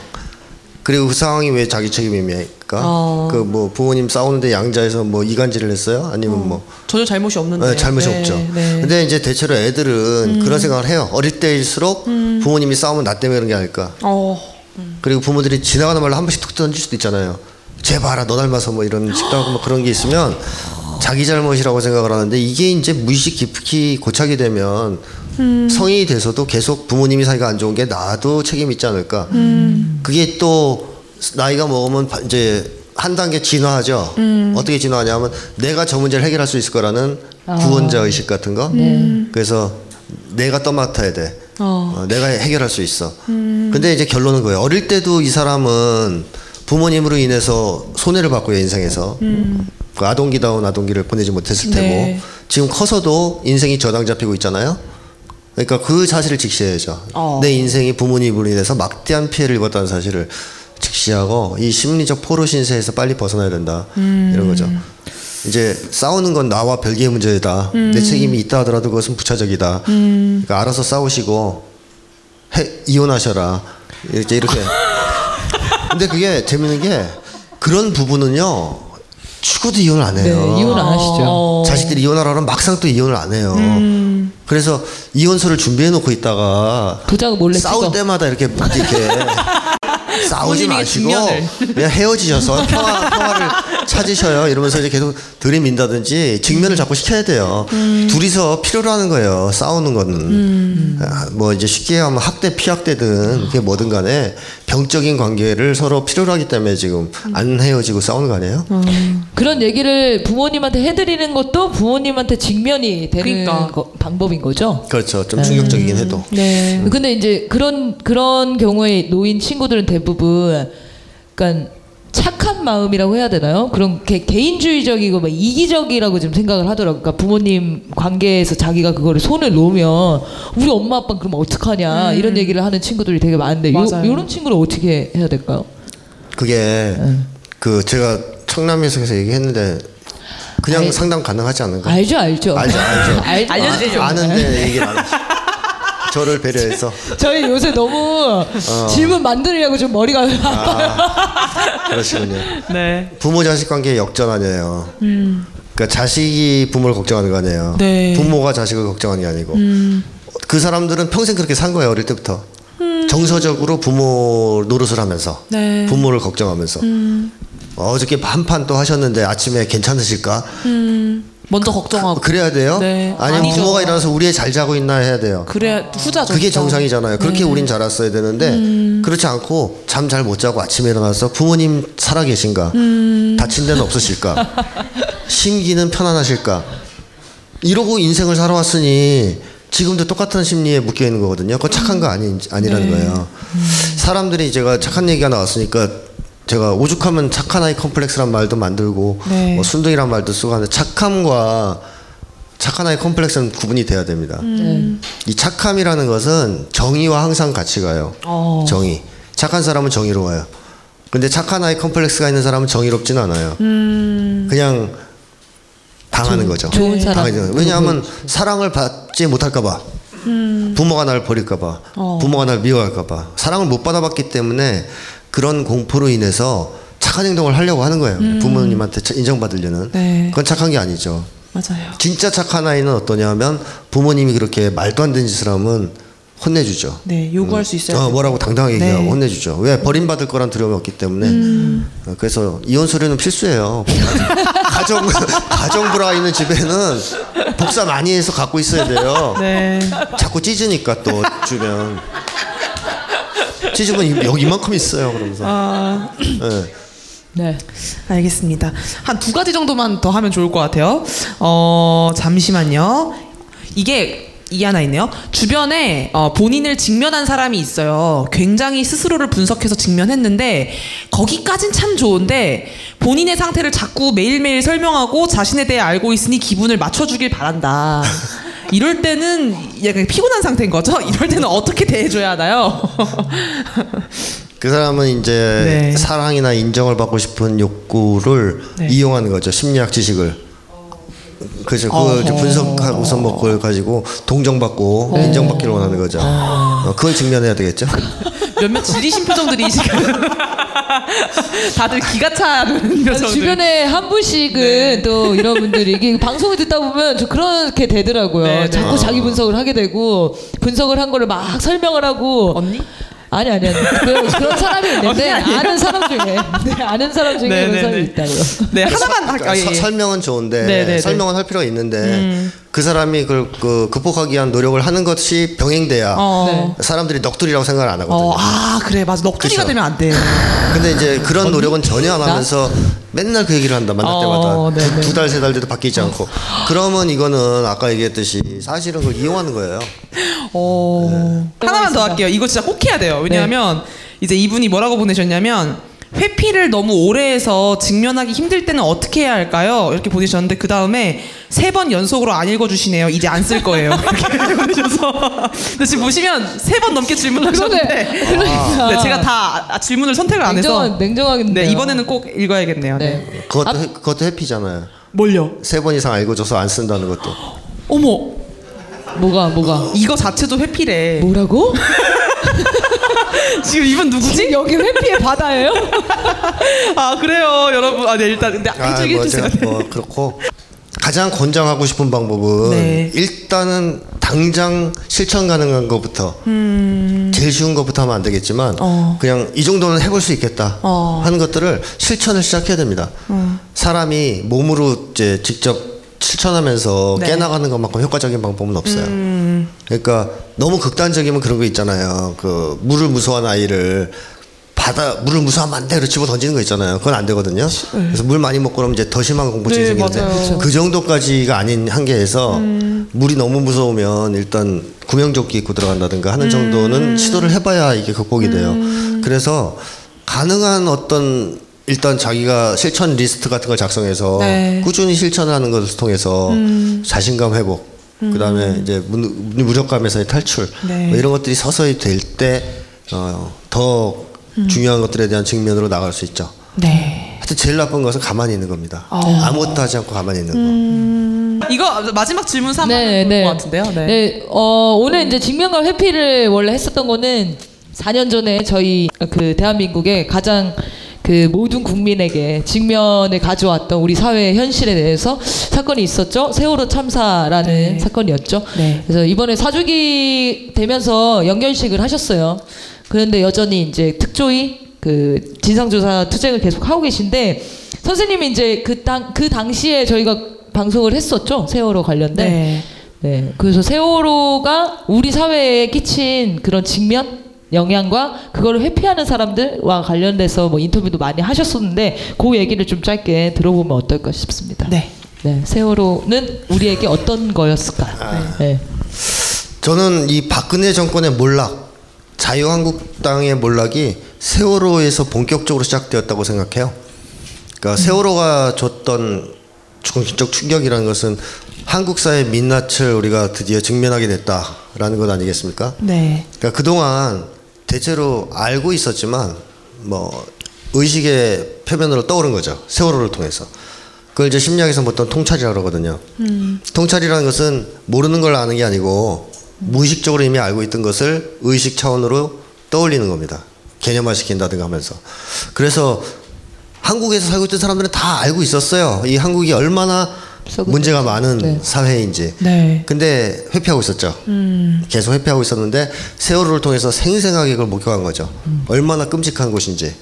S6: 그리고 그 상황이 왜 자기 책임입니까?
S2: 어.
S6: 그뭐 부모님 싸우는데 양자에서 뭐 이간질을 했어요? 아니면 뭐
S2: 전혀 잘못이 없는데.
S6: 네, 잘못이
S2: 네,
S6: 없죠.
S2: 네. 음.
S6: 근데 이제 대체로 애들은 그런 생각을 해요. 어릴 때일수록 부모님이 싸우면 나 때문에 그런 게 아닐까.
S2: 어.
S6: 그리고 부모들이 지나가는 말로 한 번씩 툭 던질 수도 있잖아요. 쟤 봐라 너 닮아서 뭐 이런 식당하고 뭐 그런 게 있으면 자기 잘못이라고 생각을 하는데 이게 이제 무의식 깊이 고착이 되면 성인이 돼서도 계속 부모님이 사이가 안 좋은 게 나도 책임 있지 않을까. 그게 또 나이가 먹으면 바- 이제 한 단계 진화하죠. 어떻게 진화하냐면 내가 저 문제를 해결할 수 있을 거라는 구원자 의식 같은 거. 그래서 내가 떠맡아야 돼. 어, 내가 해결할 수 있어. 근데 이제 결론은 거예요. 어릴 때도 이 사람은 부모님으로 인해서 손해를 봤고요 인생에서 그 아동기다운 아동기를 보내지 못했을 테고
S2: 네.
S6: 지금 커서도 인생이 저당 잡히고 있잖아요. 그러니까 그 사실을 직시해야죠.
S2: 어.
S6: 내 인생이 부모님으로 인해서 막대한 피해를 입었다는 사실을 직시하고 이 심리적 포로 신세에서 빨리 벗어나야 된다 이런 거죠. 이제 싸우는 건 나와 별개의 문제다. 내 책임이 있다 하더라도 그것은 부차적이다. 그러니까 알아서 싸우시고 해, 이혼하셔라. 이렇게 이렇게. 근데 그게 재밌는 게 그런 부부는요 죽어도 이혼을 안
S1: 네,
S6: 해요.
S1: 이혼 안 하시죠.
S6: 자식들이 이혼하라 그러면 막상 또 이혼을 안 해요. 그래서 이혼서를 준비해 놓고 있다가
S1: 도장 몰래
S6: 싸울
S1: 찍어.
S6: 때마다 이렇게 이렇게 싸우지 마시고. 그냥 헤어지셔서 평화, 평화를 찾으셔요. 이러면서 이제 계속 들이민다든지 직면을 자꾸 시켜야 돼요. 둘이서 필요로 하는 거예요. 싸우는 거는 아, 뭐 이제 쉽게 하면 학대 피학대든 그게 뭐든 간에 병적인 관계를 서로 필요로 하기 때문에 지금 안 헤어지고 싸우는 거 아니에요?
S1: 그런 얘기를 부모님한테 해드리는 것도 부모님한테 직면이 되는
S2: 그러니까.
S1: 거- 방법인 거죠.
S6: 그렇죠. 좀 충격적이긴 해도.
S2: 네.
S1: 근데 이제 그런 그런 경우에 놓인 친구들은 대부분 그러니까 착한 마음이라고 해야 되나요? 그런 개, 개인주의적이고 막 이기적이라고 좀 생각을 하더라고요. 그러니까 부모님 관계에서 자기가 그거를 손을 놓으면 우리 엄마 아빠는 그럼 어떡하냐 이런 얘기를 하는 친구들이 되게 많은데 요,
S2: 음. 맞아요.
S1: 이런 친구를 어떻게 해야 될까요?
S6: 그게 그 제가 청남에서 얘기했는데 그냥
S1: 아이,
S6: 상담 가능하지 않은가?
S1: 알죠, 알죠.
S6: 알죠, 알죠.
S1: 알죠.
S2: 알려주세요.
S6: 아, 아는데 얘기를 안 하죠. 저를 배려해서
S1: 저희 요새 너무
S6: 어.
S1: 질문 만들려고 좀 머리가
S6: 그러시군요.
S2: 네.
S6: 부모 자식 관계 역전 아니에요. 그러니까 자식이 부모를 걱정하는 거 아니에요.
S2: 네.
S6: 부모가 자식을 걱정하는 게 아니고 그 사람들은 평생 그렇게 산 거예요 어릴 때부터. 정서적으로 부모 노릇을 하면서
S2: 네.
S6: 부모를 걱정하면서 어저께 한판 또 하셨는데 아침에 괜찮으실까?
S2: 먼저 걱정하고.
S6: 그래야 돼요?
S2: 네.
S6: 아니면
S2: 아니죠.
S6: 부모가 일어나서 우리 애 잘 자고 있나 해야 돼요.
S2: 그래 후자죠.
S6: 그게. 정상이잖아요. 그렇게
S2: 네.
S6: 우린 자랐어야 되는데 그렇지 않고 잠 잘 못 자고 아침에 일어나서 부모님 살아 계신가? 다친 데는 없으실까? 심기는 편안하실까? 이러고 인생을 살아왔으니 지금도 똑같은 심리에 묶여 있는 거거든요. 그거 착한 거 아니 아니라는
S2: 네.
S6: 거예요. 사람들이 제가 착한 얘기가 나왔으니까 제가 오죽하면 착한 아이 컴플렉스란 말도 만들고
S2: 네.
S6: 뭐 순둥이란 말도 쓰고 하는데 착함과 착한 아이 컴플렉스는 구분이 돼야 됩니다.
S2: 음.
S6: 이 착함이라는 것은 정의와 항상 같이 가요.
S2: 어.
S6: 정의. 착한 사람은 정의로워요. 근데 착한 아이 컴플렉스가 있는 사람은 정의롭진 않아요.
S2: 음.
S6: 그냥 당하는 거죠.
S1: 좋은 사람.
S6: 당하죠. 왜냐하면 사랑을 받지 못할까봐. 부모가 날 버릴까봐.
S2: 어.
S6: 부모가 날 미워할까봐. 사랑을 못 받아봤기 때문에 그런 공포로 인해서 착한 행동을 하려고 하는 거예요. 부모님한테 차- 인정받으려는.
S2: 음. 네.
S6: 그건 착한 게 아니죠.
S2: 맞아요.
S6: 진짜 착한 아이는 어떠냐면 부모님이 그렇게 말도 안 되는 짓을 하면 혼내주죠.
S2: 네 요구할 수 있어요.
S6: 어, 뭐라고 당당하게
S2: 네. 음.
S6: 얘기하고 혼내주죠. 왜 버림받을 거란 두려움이 없기 때문에. 어, 그래서 이혼 서류는 필수예요. 가정 가정 불화 있는 집에는 복사 많이 해서 갖고 있어야 돼요.
S2: 네.
S6: 자꾸 찢으니까 또 주변 이- 여기 이만큼 있어요. 그러면서.
S2: 아.
S6: 네.
S1: 네.
S2: 알겠습니다. 한 두 가지 정도만 더 하면 좋을 것 같아요. 어, 잠시만요. 이게 이게 하나 있네요. 주변에 어, 본인을 직면한 사람이 있어요. 굉장히 스스로를 분석해서 직면했는데 거기까진 참 좋은데 본인의 상태를 자꾸 매일매일 설명하고 자신에 대해 알고 있으니 기분을 맞춰주길 바란다. 이럴 때는 약간 피곤한 상태인 거죠? 이럴 때는 어떻게 대해줘야 하나요?
S6: 그 사람은 이제
S2: 네.
S6: 사랑이나 인정을 받고 싶은 욕구를
S2: 네.
S6: 이용하는 거죠. 심리학 지식을. 그죠. 그걸 이제
S2: 어허.
S6: 분석하고서 뭐 그걸 가지고 동정받고 인정받기를 원하는 거죠. 어, 그걸 직면해야 되겠죠.
S2: 몇몇 질리신 표정들이 지금 다들 기가 차는 표정들.
S1: 주변에 한 분씩은
S2: 네.
S1: 또 이런 분들이 이게 방송을 듣다 보면 좀 그렇게 되더라고요.
S2: 네, 네.
S1: 자꾸 자기 분석을 하게 되고 분석을 한 거를 막 설명을 하고
S2: 언니?
S1: 아니 아니 아니 그, 그런 사람이 있는데
S2: 아니에요?
S1: 아는 사람 중에 네, 아는 사람 중에
S2: 네,
S1: 그런
S2: 네,
S1: 사람이
S2: 네.
S1: 있다고요.
S2: 네 하나만
S6: 그러니까
S2: 할까? 예,
S6: 서-
S2: 예.
S6: 설명은 좋은데
S2: 네, 네, 네.
S6: 설명은 할 필요가 있는데 그 사람이 그걸 그 극복하기 위한 노력을 하는 것이 병행돼야
S2: 어.
S6: 사람들이 넋두리라고 생각을 안 하거든요.
S2: 어, 아 그래 맞아 넋두리가
S6: 그쵸.
S2: 되면 안 돼.
S6: 근데 이제 그런 노력은 전혀 안 하면서 맨날 그 얘기를 한다 만날
S2: 어,
S6: 때마다
S2: 네네.
S6: 두달 세 달 돼도 바뀌지 않고 그러면 이거는 아까 얘기했듯이 사실은 그걸 이용하는 거예요.
S2: 어. 하나만 더 할게요. 이거 진짜 꼭 해야 돼요. 왜냐하면 이제 이분이 뭐라고 보내셨냐면 회피를 너무 오래 해서 직면하기 힘들 때는 어떻게 해야 할까요? 이렇게 보내주셨는데 그 다음에 세 번 연속으로 안 읽어주시네요. 이제 안 쓸 거예요. 이렇게 보내주셔서 근데 지금 보시면 세 번 넘게 질문하셨는데
S1: 그러니까.
S2: 네, 제가 다 아, 질문을 선택을 안 해서
S1: 냉정하겠네요.
S2: 네, 이번에는 꼭 읽어야겠네요. 네.
S1: 네.
S6: 그것도 해- 그것도 해피잖아요.
S2: 뭘요?
S6: 세 번 이상 알고줘서 안 쓴다는 것도.
S2: 어머,
S1: 뭐가 뭐가
S2: 이거 자체도 회피래.
S1: 뭐라고?
S2: 지금 이분 누구지?
S1: 여기 회피의 바다예요?
S2: 아 그래요, 여러분. 아, 네 일단 근데
S6: 아, 뭐
S2: 해주세요.
S6: 제가 뭐 그렇고 가장 권장하고 싶은 방법은
S2: 네.
S6: 일단은 당장 실천 가능한 것부터 제일 쉬운 것부터 하면 안 되겠지만
S2: 음. 어.
S6: 그냥 이 정도는 해볼 수 있겠다
S2: 어.
S6: 하는 것들을 실천을 시작해야 됩니다. 사람이 몸으로 이제 직접 실천하면서
S2: 네.
S6: 깨나가는 것만큼 효과적인 방법은 없어요. 그러니까 너무 극단적이면 그런 거 있잖아요. 그 물을 무서워하는 아이를 바다 물을 무서워하면 안 돼. 그래 집어 던지는 거 있잖아요. 그건 안 되거든요. 그래서 물 많이 먹고 그러면 이제 더 심한 공포증이
S2: 네,
S6: 생기는데
S2: 맞아요. 그
S6: 정도까지가 아닌 한계에서 물이 너무 무서우면 일단 구명조끼 입고 들어간다든가 하는 정도는 시도를 해봐야 이게 극복이 돼요. 그래서 가능한 어떤 일단 자기가 실천 리스트 같은 걸 작성해서
S2: 네.
S6: 꾸준히 실천하는 것을 통해서 자신감 회복, 그다음에 이제 무, 무력감에서의 탈출
S2: 네.
S6: 뭐 이런 것들이 서서히 될때 어, 더 중요한 것들에 대한 측면으로 나갈 수 있죠.
S2: 네.
S6: 하여튼 제일 나쁜 것은 가만히 있는 겁니다. 아무것도 하지 않고 가만히 있는 거.
S2: 이거 마지막 질문 3번
S1: 네, 네.
S2: 것 같은데요. 네.
S1: 네, 어, 오늘 이제 직면과 회피를 원래 했었던 거는 4년 전에 저희 그 대한민국의 가장 그 모든 국민에게 직면을 가져왔던 우리 사회의 현실에 대해서 사건이 있었죠. 세월호 참사라는
S2: 네.
S1: 사건이었죠.
S2: 네.
S1: 그래서 이번에 사주기 되면서 연결식을 하셨어요. 그런데 여전히 이제 특조위 그 진상조사 투쟁을 계속 하고 계신데 선생님이 이제 그 당 그 당시에 저희가 방송을 했었죠. 세월호 관련된.
S2: 네.
S1: 네. 그래서 세월호가 우리 사회에 끼친 그런 직면 영향과 그거를 회피하는 사람들과 관련돼서 뭐 인터뷰도 많이 하셨었는데 그 얘기를 좀 짧게 들어보면 어떨까 싶습니다.
S2: 네.
S1: 네, 세월호는 우리에게 어떤 거였을까요? 네.
S6: 저는 이 박근혜 정권의 몰락, 자유한국당의 몰락이 세월호에서 본격적으로 시작되었다고 생각해요. 그러니까 세월호가 줬던 중심적 충격이라는 것은 한국 사회 민낯을 우리가 드디어 직면하게 됐다라는 것 아니겠습니까?
S2: 네.
S6: 그러니까 그동안 대체로 알고 있었지만 뭐 의식의 표면으로 떠오른 거죠. 세월호를 통해서. 그걸 이제 심리학에서 보통 통찰이라고 그러거든요. 통찰이라는 것은 모르는 걸 아는 게 아니고 무의식적으로 이미 알고 있던 것을 의식 차원으로 떠올리는 겁니다. 개념화 시킨다든가 하면서. 그래서 한국에서 살고 있던 사람들은 다 알고 있었어요. 이 한국이 얼마나 문제가 많은
S1: 네.
S6: 사회인지.
S2: 네.
S6: 근데 회피하고 있었죠. 계속 회피하고 있었는데 세월호를 통해서 생생하게 그걸 목격한 거죠. 얼마나 끔찍한 곳인지.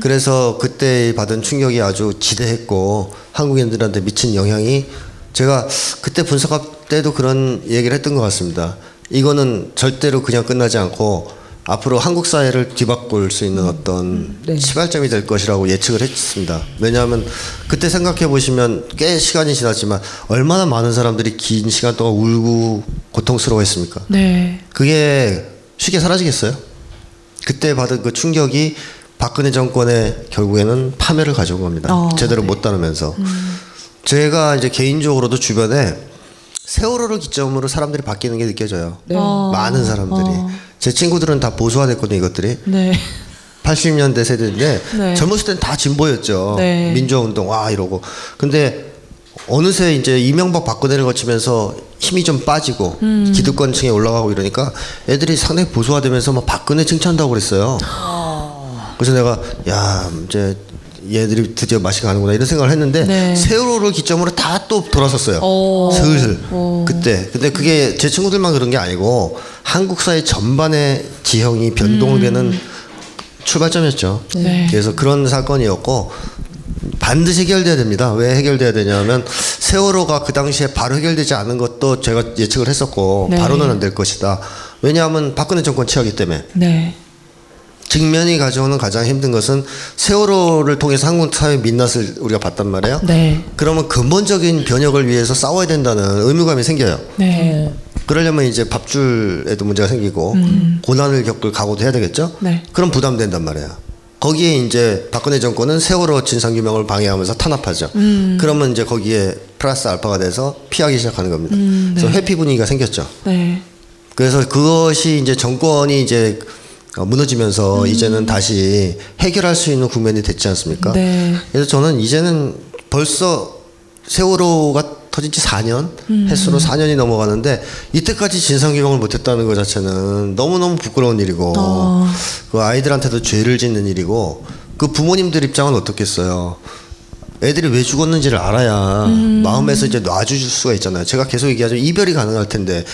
S6: 그래서 그때 받은 충격이 아주 지대했고 한국인들한테 미친 영향이 제가 그때 분석할 때도 그런 얘기를 했던 것 같습니다. 이거는 절대로 그냥 끝나지 않고 앞으로 한국 사회를 뒤바꿀 수 있는 어떤
S1: 네.
S6: 시발점이 될 것이라고 예측을 했습니다. 왜냐하면 그때 생각해 보시면 꽤 시간이 지났지만 얼마나 많은 사람들이 긴 시간 동안 울고 고통스러워했습니까?
S2: 네.
S6: 그게 쉽게 사라지겠어요? 그때 받은 그 충격이 박근혜 정권의 결국에는 파멸을 가져온 겁니다.
S2: 어,
S6: 제대로 못 다루면서. 제가 이제 개인적으로도 주변에 세월호를 기점으로 사람들이 바뀌는 게 느껴져요.
S1: 네.
S6: 많은 사람들이. 제 친구들은 다 보수화됐거든요, 이것들이.
S2: 네.
S6: 80년대 세대인데
S2: 네.
S6: 젊었을 때는 다 진보였죠.
S2: 네.
S6: 민주화운동 와 이러고. 근데 어느새 이제 이명박 박근혜를 거치면서 힘이 좀 빠지고
S2: 음.
S6: 기득권층에 올라가고 이러니까 애들이 상당히 보수화되면서 막 박근혜 칭찬한다고 그랬어요. 그래서 내가 야 이제 얘들이 드디어 맛이 가는구나 이런 생각을 했는데
S2: 네.
S6: 세월호를 기점으로 다 또 돌아섰어요.
S2: 오.
S6: 슬슬
S2: 오.
S6: 그때. 근데 그게 제 친구들만 그런 게 아니고 한국 사회 전반의 지형이 변동되는 출발점이었죠.
S2: 네.
S6: 그래서 그런 사건이었고 반드시 해결돼야 됩니다. 왜 해결돼야 되냐면 세월호가 그 당시에 바로 해결되지 않은 것도 제가 예측을 했었고
S2: 네.
S6: 바로는 안 될 것이다. 왜냐하면 박근혜 정권 취하기 때문에
S2: 네.
S6: 직면이 가져오는 가장 힘든 것은 세월호를 통해서 한국 사회 민낯을 우리가 봤단 말이에요.
S2: 네.
S6: 그러면 근본적인 변혁을 위해서 싸워야 된다는 의무감이 생겨요.
S2: 네.
S6: 그러려면 이제 밥줄에도 문제가 생기고 고난을 겪을 각오도 해야 되겠죠.
S2: 네.
S6: 그럼 부담된단 말이에요. 거기에 이제 박근혜 정권은 세월호 진상규명을 방해하면서 탄압하죠. 그러면 이제 거기에 플러스 알파가 돼서 피하기 시작하는 겁니다. 그래서 회피 분위기가 생겼죠.
S2: 네.
S6: 그래서 그것이 이제 정권이 이제 어, 무너지면서 이제는 다시 해결할 수 있는 국면이 됐지 않습니까?
S2: 네.
S6: 그래서 저는 이제는 벌써 세월호가 터진 지 4년, 횟수로 4년이 넘어가는데 이때까지 진상규명을 못했다는 것 자체는 너무너무 부끄러운 일이고 그 아이들한테도 죄를 짓는 일이고 그 부모님들 입장은 어떻겠어요? 애들이 왜 죽었는지를 알아야 마음에서 이제 놔주실 수가 있잖아요. 제가 계속 얘기하죠. 이별이 가능할 텐데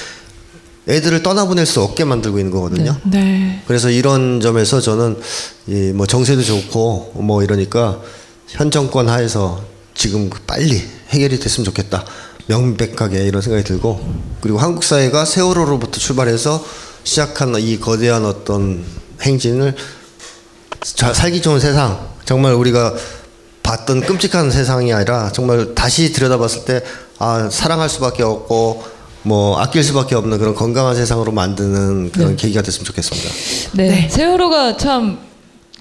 S6: 애들을 떠나보낼 수 없게 만들고 있는 거거든요.
S2: 네.
S6: 그래서 이런 점에서 저는 이 뭐 정세도 좋고 뭐 이러니까 현 정권 하에서 지금 빨리 해결이 됐으면 좋겠다. 명백하게 이런 생각이 들고 그리고 한국 사회가 세월호로부터 출발해서 시작한 이 거대한 어떤 행진을 자, 살기 좋은 세상 정말 우리가 봤던 끔찍한 세상이 아니라 정말 다시 들여다봤을 때 아 사랑할 수밖에 없고 뭐 아낄 수밖에 없는 그런 건강한 세상으로 만드는 그런 계기가 됐으면 좋겠습니다.
S1: 네. 세월호가 참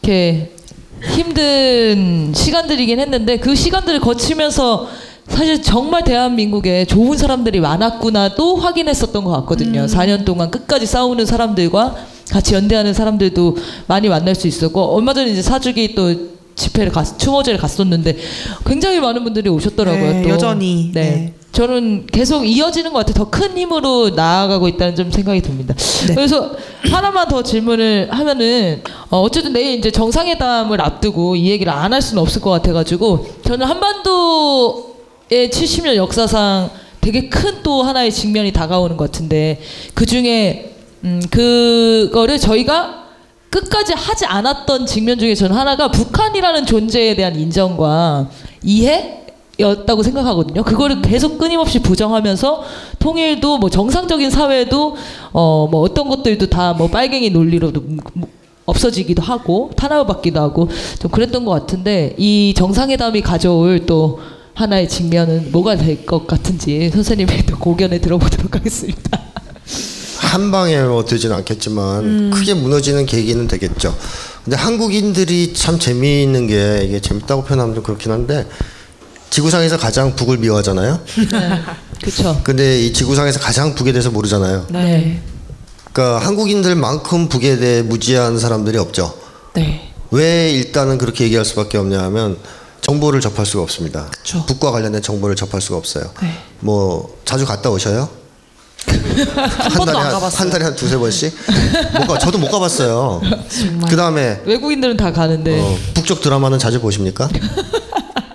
S1: 이렇게 힘든 시간들이긴 했는데 그 시간들을 거치면서 사실 정말 대한민국에 좋은 사람들이 많았구나도 확인했었던 것 같거든요. 4년 동안 끝까지 싸우는 사람들과 같이 연대하는 사람들도 많이 만날 수 있었고 얼마 전에 이제 사주기 또 집회를 갔, 추모제를 갔었는데 굉장히 많은 분들이 오셨더라고요.
S2: 네,
S1: 또.
S2: 여전히.
S1: 네.
S2: 네.
S1: 저는 계속 이어지는 것 같아요. 더 큰 힘으로 나아가고 있다는 좀 생각이 듭니다.
S2: 네.
S1: 그래서 하나만 더 질문을 하면은 어, 어쨌든 내일 이제 정상회담을 앞두고 이 얘기를 안 할 수는 없을 것 같아가지고 저는 한반도의 70년 역사상 되게 큰 또 하나의 직면이 다가오는 것 같은데 그 중에 음, 그거를 저희가 끝까지 하지 않았던 직면 중에 저는 하나가 북한이라는 존재에 대한 인정과 이해 였다고 생각하거든요. 그거를 계속 끊임없이 부정하면서 통일도 뭐 정상적인 사회도 어 뭐 어떤 것들도 다 뭐 빨갱이 논리로도 뭐 없어지기도 하고 탄압받기도 하고 좀 그랬던 것 같은데 이 정상회담이 가져올 또 하나의 직면은 뭐가 될 것 같은지 선생님의 또 고견에 들어보도록 하겠습니다.
S6: 한 방에 뭐 되지는 않겠지만 크게 무너지는 계기는 되겠죠. 근데 한국인들이 참 재미있는 게 이게 재밌다고 표현하면 좀 그렇긴 한데 지구상에서 가장 북을 미워하잖아요.
S1: 그렇죠.
S6: 근데 이 지구상에서 가장 북에 대해서 모르잖아요.
S1: 네.
S6: 그러니까 한국인들만큼 북에 대해 무지한 사람들이 없죠.
S2: 네.
S6: 왜 일단은 그렇게 얘기할 수밖에 없냐 하면 정보를 접할 수가 없습니다.
S2: 그쵸.
S6: 북과 관련된 정보를 접할 수가 없어요.
S2: 네.
S6: 뭐 자주 갔다 오셔요? 한
S2: 번도
S6: 달에
S2: 안
S6: 한,
S2: 가봤어요.
S6: 한 달에 한 두세 번씩? 못 가, 저도 못 가봤어요. 그 다음에
S1: 외국인들은 다 가는데
S6: 어, 북쪽 드라마는 자주 보십니까?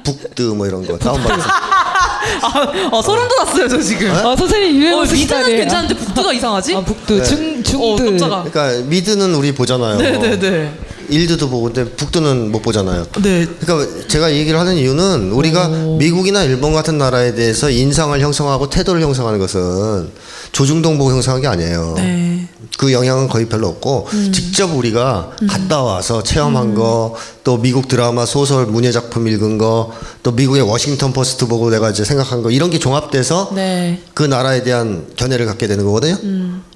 S6: 북드 뭐 이런 거 다운받아서
S2: 어, 소름 돋았어요, 저 지금.
S1: 아 선생님 유행
S2: 어,
S1: 어,
S2: 미드는 괜찮은데 북두가 이상하지?
S1: 아 북두 중
S2: 어,
S1: 중드
S2: 깜짝아.
S6: 그러니까 미드는 우리 보잖아요.
S2: 네네네.
S6: 일드도 보고 근데 북드는 못 보잖아요.
S2: 네.
S6: 그러니까 제가 이 얘기를 하는 이유는 우리가 미국이나 일본 같은 나라에 대해서 인상을 형성하고 태도를 형성하는 것은 조중동 보고 형성한 게 아니에요.
S2: 네.
S6: 그 영향은 거의 별로 없고 직접 우리가 갔다 와서 체험한 거 또 미국 드라마 소설 문예 작품 읽은 거 또 미국의 워싱턴 포스트 보고 내가 이제 생각한 거 이런 게 종합돼서
S2: 네.
S6: 그 나라에 대한 견해를 갖게 되는 거거든요.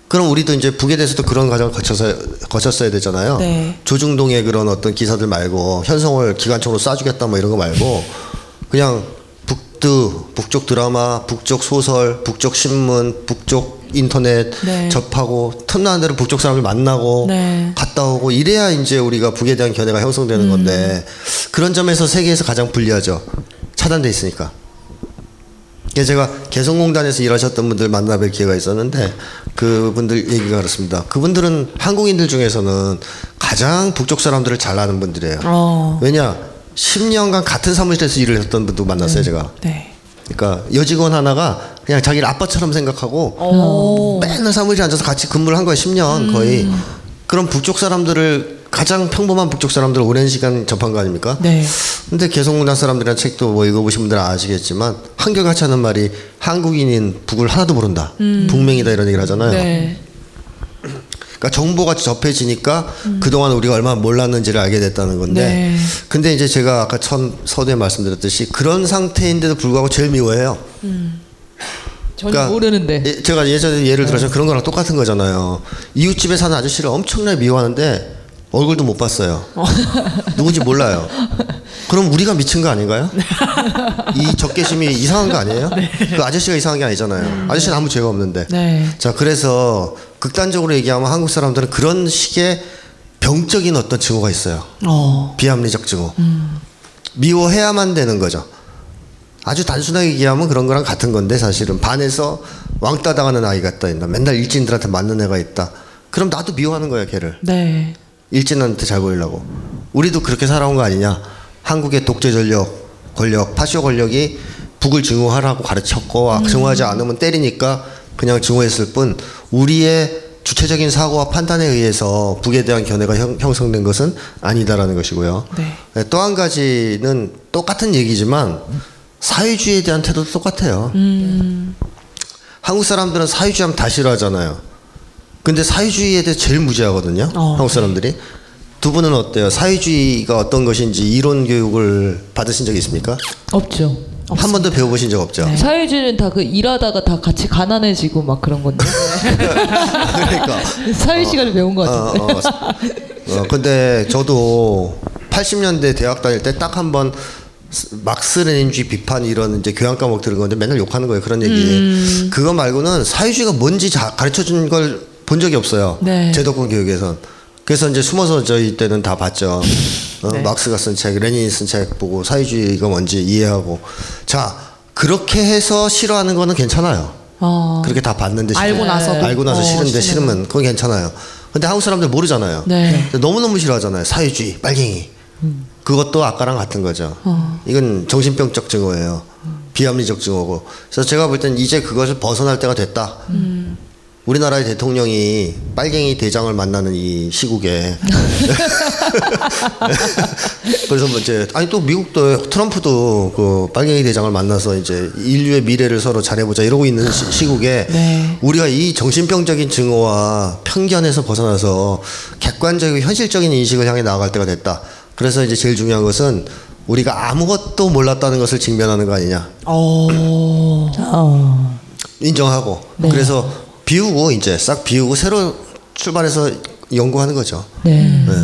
S6: 그럼 우리도 이제 북에 대해서도 그런 과정을 거쳐서 거쳤어야 되잖아요.
S2: 네.
S6: 조중동의 그런 어떤 기사들 말고 현송월을 기관총으로 쏴주겠다 뭐 이런 거 말고 그냥 북드, 북쪽 드라마, 북쪽 소설, 북쪽 신문, 북쪽 인터넷
S2: 네.
S6: 접하고 틈나는 대로 북쪽 사람을 만나고
S2: 네.
S6: 갔다 오고 이래야 이제 우리가 북에 대한 견해가 형성되는 건데 그런 점에서 세계에서 가장 불리하죠. 차단돼 있으니까. 그래서 제가 개성공단에서 일하셨던 분들 만나뵐 기회가 있었는데 그분들 얘기가 그렇습니다. 그분들은 한국인들 중에서는 가장 북쪽 사람들을 잘 아는 분들이에요.
S2: 어.
S6: 왜냐 10년간 같은 사무실에서 일을 했던 분도 만났어요 제가.
S2: 네.
S6: 그러니까 여직원 하나가 그냥 자기를 아빠처럼 생각하고
S2: 오.
S6: 맨날 사무실에 앉아서 같이 근무를 한 거예요 10년 거의. 그럼 북쪽 사람들을 가장 평범한 북쪽 사람들을 오랜 시간 접한 거 아닙니까?
S2: 네.
S6: 근데 개성문화 사람들이나 책도 뭐 읽어보신 분들은 아시겠지만 한결같이 하는 말이 한국인인 북을 하나도 모른다. 북맹이다 이런 얘기를 하잖아요.
S2: 네.
S6: 그러니까 정보가 접해지니까 그동안 우리가 얼마나 몰랐는지를 알게 됐다는 건데
S2: 네.
S6: 근데 이제 제가 아까 첫 서두에 말씀드렸듯이 그런 상태인데도 불구하고 제일 미워해요.
S1: 전혀
S6: 그러니까
S1: 모르는데
S6: 예, 제가 예전에 예를 들어서 그런 거랑 똑같은 거잖아요. 이웃집에 사는 아저씨를 엄청나게 미워하는데 얼굴도 못 봤어요. 누군지 몰라요. 그럼 우리가 미친 거 아닌가요? 이 적개심이 이상한 거 아니에요? 그 아저씨가 이상한 게 아니잖아요. 아저씨는 아무 죄가 없는데.
S2: 네.
S6: 자, 그래서 극단적으로 얘기하면 한국 사람들은 그런 식의 병적인 어떤 증오가 있어요.
S2: 어.
S6: 비합리적 증오. 미워해야만 되는 거죠. 아주 단순하게 얘기하면 그런 거랑 같은 건데 사실은 반에서 왕따 당하는 아이가 있다. 맨날 일진들한테 맞는 애가 있다. 그럼 나도 미워하는 거야, 걔를.
S2: 네.
S6: 일진한테 잘 보이려고. 우리도 그렇게 살아온 거 아니냐. 한국의 독재 전력, 권력, 파쇼 권력이 북을 증오하라고 가르쳤고 아, 증오하지 않으면 때리니까 그냥 증오했을 뿐 우리의 주체적인 사고와 판단에 의해서 북에 대한 견해가 형, 형성된 것은 아니다라는 것이고요.
S2: 네.
S6: 또한 가지는 똑같은 얘기지만 사회주의에 대한 태도도 똑같아요. 한국 사람들은 사회주의하면 다 싫어하잖아요. 근데 사회주의에 대해 제일 무지하거든요.
S2: 어,
S6: 한국 사람들이. 두 분은 어때요? 사회주의가 어떤 것인지 이론 교육을 받으신 적 있습니까?
S1: 없죠.
S6: 한 번도 배워보신 적 없죠?
S1: 사회주의는 다 그 일하다가 다 같이 가난해지고 막 그런 건데
S6: 그러니까.
S1: 사회 시간을 배운 것
S6: 어,
S1: 같은데.
S6: 어, 어, 근데 저도 80년대 대학 다닐 때 딱 한 번 막스 레닌주의 비판 이런 이제 교양 과목 들은 건데 맨날 욕하는 거예요 그런 얘기.
S2: 음.
S6: 그거 말고는 사회주의가 뭔지 가르쳐 준 걸 본 적이 없어요.
S2: 네.
S6: 제도권 교육에선. 그래서 이제 숨어서 저희 때는 다 봤죠. 어,
S2: 네.
S6: 막스가 쓴 책, 레닌이 쓴 책 보고 사회주의가 뭔지 이해하고. 자 그렇게 해서 싫어하는 거는 괜찮아요.
S2: 어.
S6: 그렇게 다 봤는데
S2: 알고
S6: 싫-
S2: 나서도?
S6: 알고 나서
S2: 어,
S6: 싫은데
S2: 싫으면.
S6: 그건 괜찮아요. 근데 한국 사람들 모르잖아요.
S2: 네.
S6: 근데 너무 너무 싫어하잖아요. 사회주의, 빨갱이. 그것도 아까랑 같은 거죠.
S2: 어.
S6: 이건 정신병적 증오예요. 비합리적 증오고. 그래서 제가 볼 땐 이제 그것을 벗어날 때가 됐다. 우리나라의 대통령이 빨갱이 대장을 만나는 이 시국에 그래서 뭐 이제 아니 또 미국도 트럼프도 그 빨갱이 대장을 만나서 이제 인류의 미래를 서로 잘해보자 이러고 있는 시, 시국에
S2: 네.
S6: 우리가 이 정신병적인 증오와 편견에서 벗어나서 객관적이고 현실적인 인식을 향해 나아갈 때가 됐다. 그래서 이제 제일 중요한 것은 우리가 아무것도 몰랐다는 것을 직면하는 거 아니냐.
S2: 어.
S1: 어.
S6: 인정하고
S1: 네.
S6: 그래서 비우고 이제 싹 비우고 새로 출발해서 연구하는 거죠.
S1: 네.
S6: 네.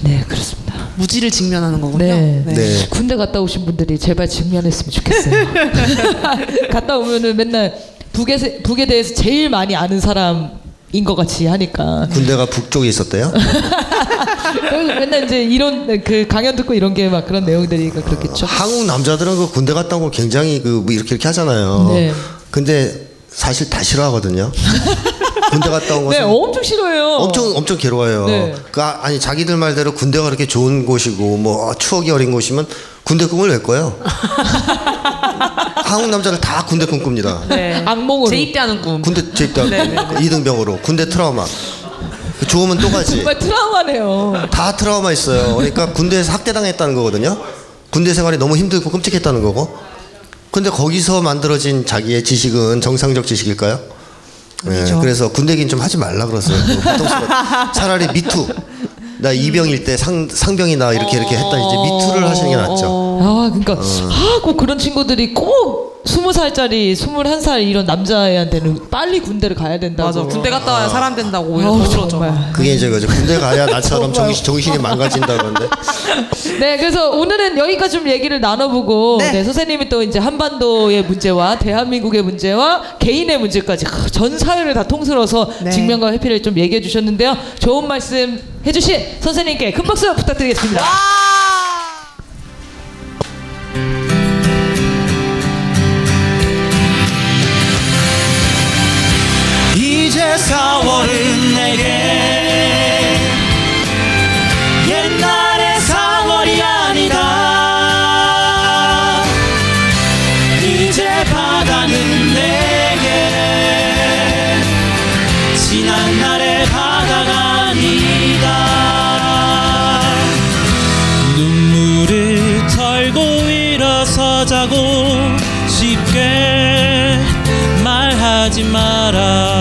S1: 네, 그렇습니다.
S2: 무지를 직면하는 거군요.
S1: 네.
S6: 네.
S1: 군대 갔다 오신 분들이 제발 직면했으면 좋겠어요. 갔다 오면은 맨날 북에 세- 북에 대해서 제일 많이 아는 사람인 것 같이 하니까
S6: 군대가 북쪽에 있었대요.
S1: 그래서 맨날 이제 이런 그 강연 듣고 이런 게 막 그런 내용들이 그렇겠죠.
S6: 한국 남자들은 그 군대 갔다 온 거 굉장히 그 뭐 이렇게 이렇게 하잖아요.
S1: 네.
S6: 근데 사실 다 싫어하거든요. 군대 갔다 온
S1: 네,
S6: 것은
S1: 엄청 싫어해요.
S6: 엄청 엄청 괴로워요.
S1: 네.
S6: 그 아- 아니 자기들 말대로 군대가 그렇게 좋은 곳이고 뭐 추억이 어린 곳이면 군대 꿈을 왜 꿔요? 한국 남자들 다 군대 꿈 꿉니다.
S2: 네.
S1: 악몽으로.
S2: 재입대하는 꿈.
S6: 군대 재입대
S2: 네, 네,
S6: 이등병으로 군대 트라우마. 그 좋으면 또 가지.
S1: 정말 트라우마네요.
S6: 다 트라우마 있어요. 그러니까 군대에서 학대당했다는 거거든요. 군대 생활이 너무 힘들고 끔찍했다는 거고. 근데 거기서 만들어진 자기의 지식은 정상적 지식일까요? 네,
S2: 아니죠.
S6: 그래서 군대 얘기는 좀 하지 말라 그랬어요. 그 고통스러워. 차라리 미투. 나 이병일 때 상, 상병이나 이렇게 이렇게 했다 이제 미투를 하시는 게 낫죠.
S1: 아, 그러니까 아, 꼭 그런 친구들이 꼭 스무 살짜리, 스물한 살 이런 남자애한테는 빨리 군대를 가야 된다고.
S2: 맞아. 군대 갔다 와야 사람 된다고 오히려 더.
S1: 정말.
S6: 그게 이제 그죠. 군대 가야 나처럼 정신, 정신이 망가진다 그러는데.
S1: 네, 그래서 오늘은 여기까지 좀 얘기를 나눠보고
S2: 네.
S1: 네. 선생님이 또 이제 한반도의 문제와 대한민국의 문제와 개인의 문제까지 전 사회를 다 통틀어서
S2: 네.
S1: 직면과 회피를 좀 얘기해 주셨는데요. 좋은 말씀 해주신 선생님께 큰 박수 부탁드리겠습니다.
S3: 4월은 내게. 옛날의 4월이 아니다. 이제 바다는 내게. 지난 날의 바다가 아니다. 눈물을 털고 일어서자고 쉽게 말하지 마라